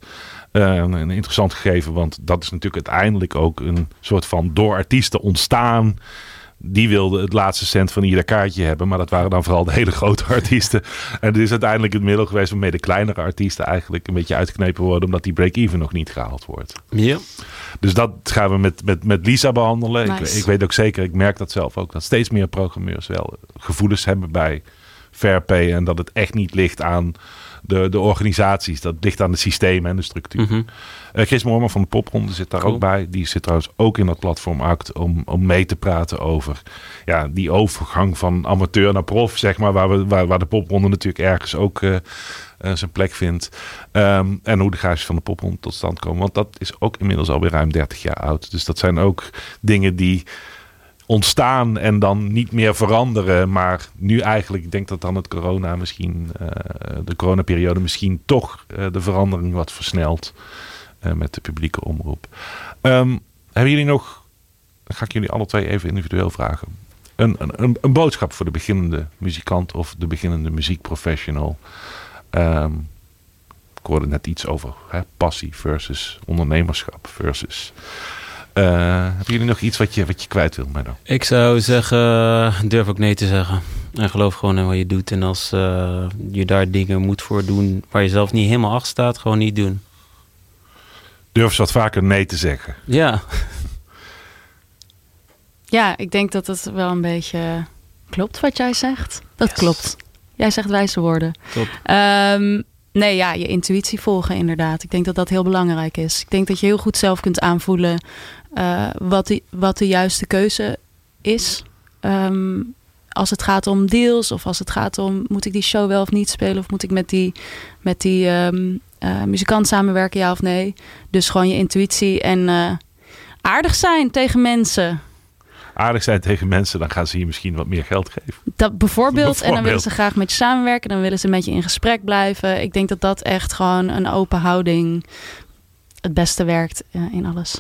Een interessant gegeven, want dat is natuurlijk uiteindelijk ook een soort van door artiesten ontstaan. Die wilden het laatste cent van ieder kaartje hebben, maar dat waren dan vooral de hele grote artiesten. En dit is uiteindelijk het middel geweest waarmee de kleinere artiesten eigenlijk een beetje uitgeknepen worden, omdat die break-even nog niet gehaald wordt.
Ja.
Dus dat gaan we met, met, met Lisa behandelen. Ik weet ook zeker, ik merk dat zelf ook, dat steeds meer programmeurs wel gevoelens hebben bij fair pay. En dat het echt niet ligt aan de, de organisaties. Dat ligt aan het systeem en de structuur. Eh, Chris Moorman van de Popronde zit daar
Cool.
ook bij. Die zit trouwens ook in dat platform Act om, om mee te praten over ja, die overgang van amateur naar prof, zeg maar. Waar, we, waar, waar de Popronde natuurlijk ergens ook eh, eh, zijn plek vindt. Ehm, en hoe de gages van de Popronde tot stand komen. Want dat is ook inmiddels alweer ruim 30 jaar oud. Dus dat zijn ook dingen die ontstaan en dan niet meer veranderen. Maar nu eigenlijk, ik denk dat dan het corona misschien, eh, de coronaperiode misschien toch eh, de verandering wat versnelt eh, met de publieke omroep. Ehm, hebben jullie nog, ga ik jullie alle twee even individueel vragen. Een, een, een, een boodschap voor de beginnende muzikant of de beginnende muziekprofessional. Ehm, ik hoorde net iets over hè, passie versus ondernemerschap versus. Eh, hebben jullie nog iets wat je, wat je kwijt wil, Menno?
Ik zou zeggen, durf ook nee te zeggen. En geloof gewoon in wat je doet. En als eh, je daar dingen moet voor doen waar je zelf niet helemaal achter staat, gewoon niet doen.
Durf ze wat vaker nee te zeggen.
Ja,
Ja, ik denk dat het wel een beetje klopt wat jij zegt. Dat
Yes.
klopt. Jij zegt wijze woorden.
top.
Ehm, nee, ja, je intuïtie volgen inderdaad. Ik denk dat dat heel belangrijk is. Ik denk dat je heel goed zelf kunt aanvoelen eh, wat, de, wat de juiste keuze is. Ehm, als het gaat om deals of als het gaat om moet ik die show wel of niet spelen of moet ik met die, met die ehm, eh, muzikant samenwerken, ja of nee. Dus gewoon je intuïtie en eh, aardig zijn tegen mensen.
Aardig zijn tegen mensen, dan gaan ze je misschien wat meer geld geven.
Dat bijvoorbeeld, En dan willen ze graag met je samenwerken. Dan willen ze met je in gesprek blijven. Ik denk dat dat echt gewoon een open houding het beste werkt in alles.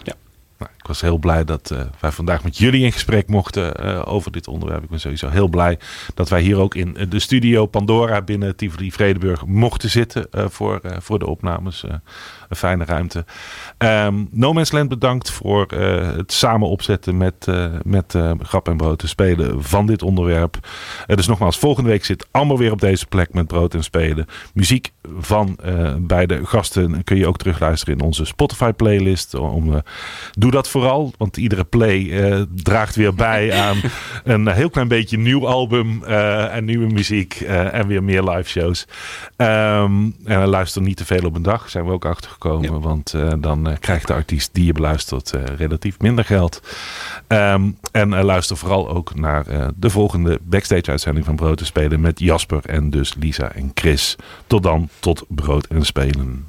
Nou, ik was heel blij dat eh, wij vandaag met jullie in gesprek mochten eh, over dit onderwerp. Ik ben sowieso heel blij dat wij hier ook in eh, de studio Pandora binnen Tivoli Vredenburg mochten zitten voor, voor de opnames. Een fijne ruimte. Ehm no Man's Land bedankt voor het samen opzetten met, met Grap en Brood te spelen van dit onderwerp. Dus nogmaals, volgende week zit allemaal weer op deze plek met Brood en Spelen. Muziek van beide gasten kun je ook terugluisteren in onze Spotify playlist. Om, doe dat vooral, want iedere play eh, draagt weer bij aan een heel klein beetje nieuw album eh, en nieuwe muziek eh, en weer meer live shows. Ehm, en luister niet te veel op een dag, zijn we ook achtergekomen.
Ja.
Want dan krijgt de artiest die je beluistert relatief minder geld. Ehm, en luister vooral ook naar de volgende backstage uitzending van Brood te Spelen met Jasper en dus Lisa en Chris. Tot dan, tot Brood en Spelen.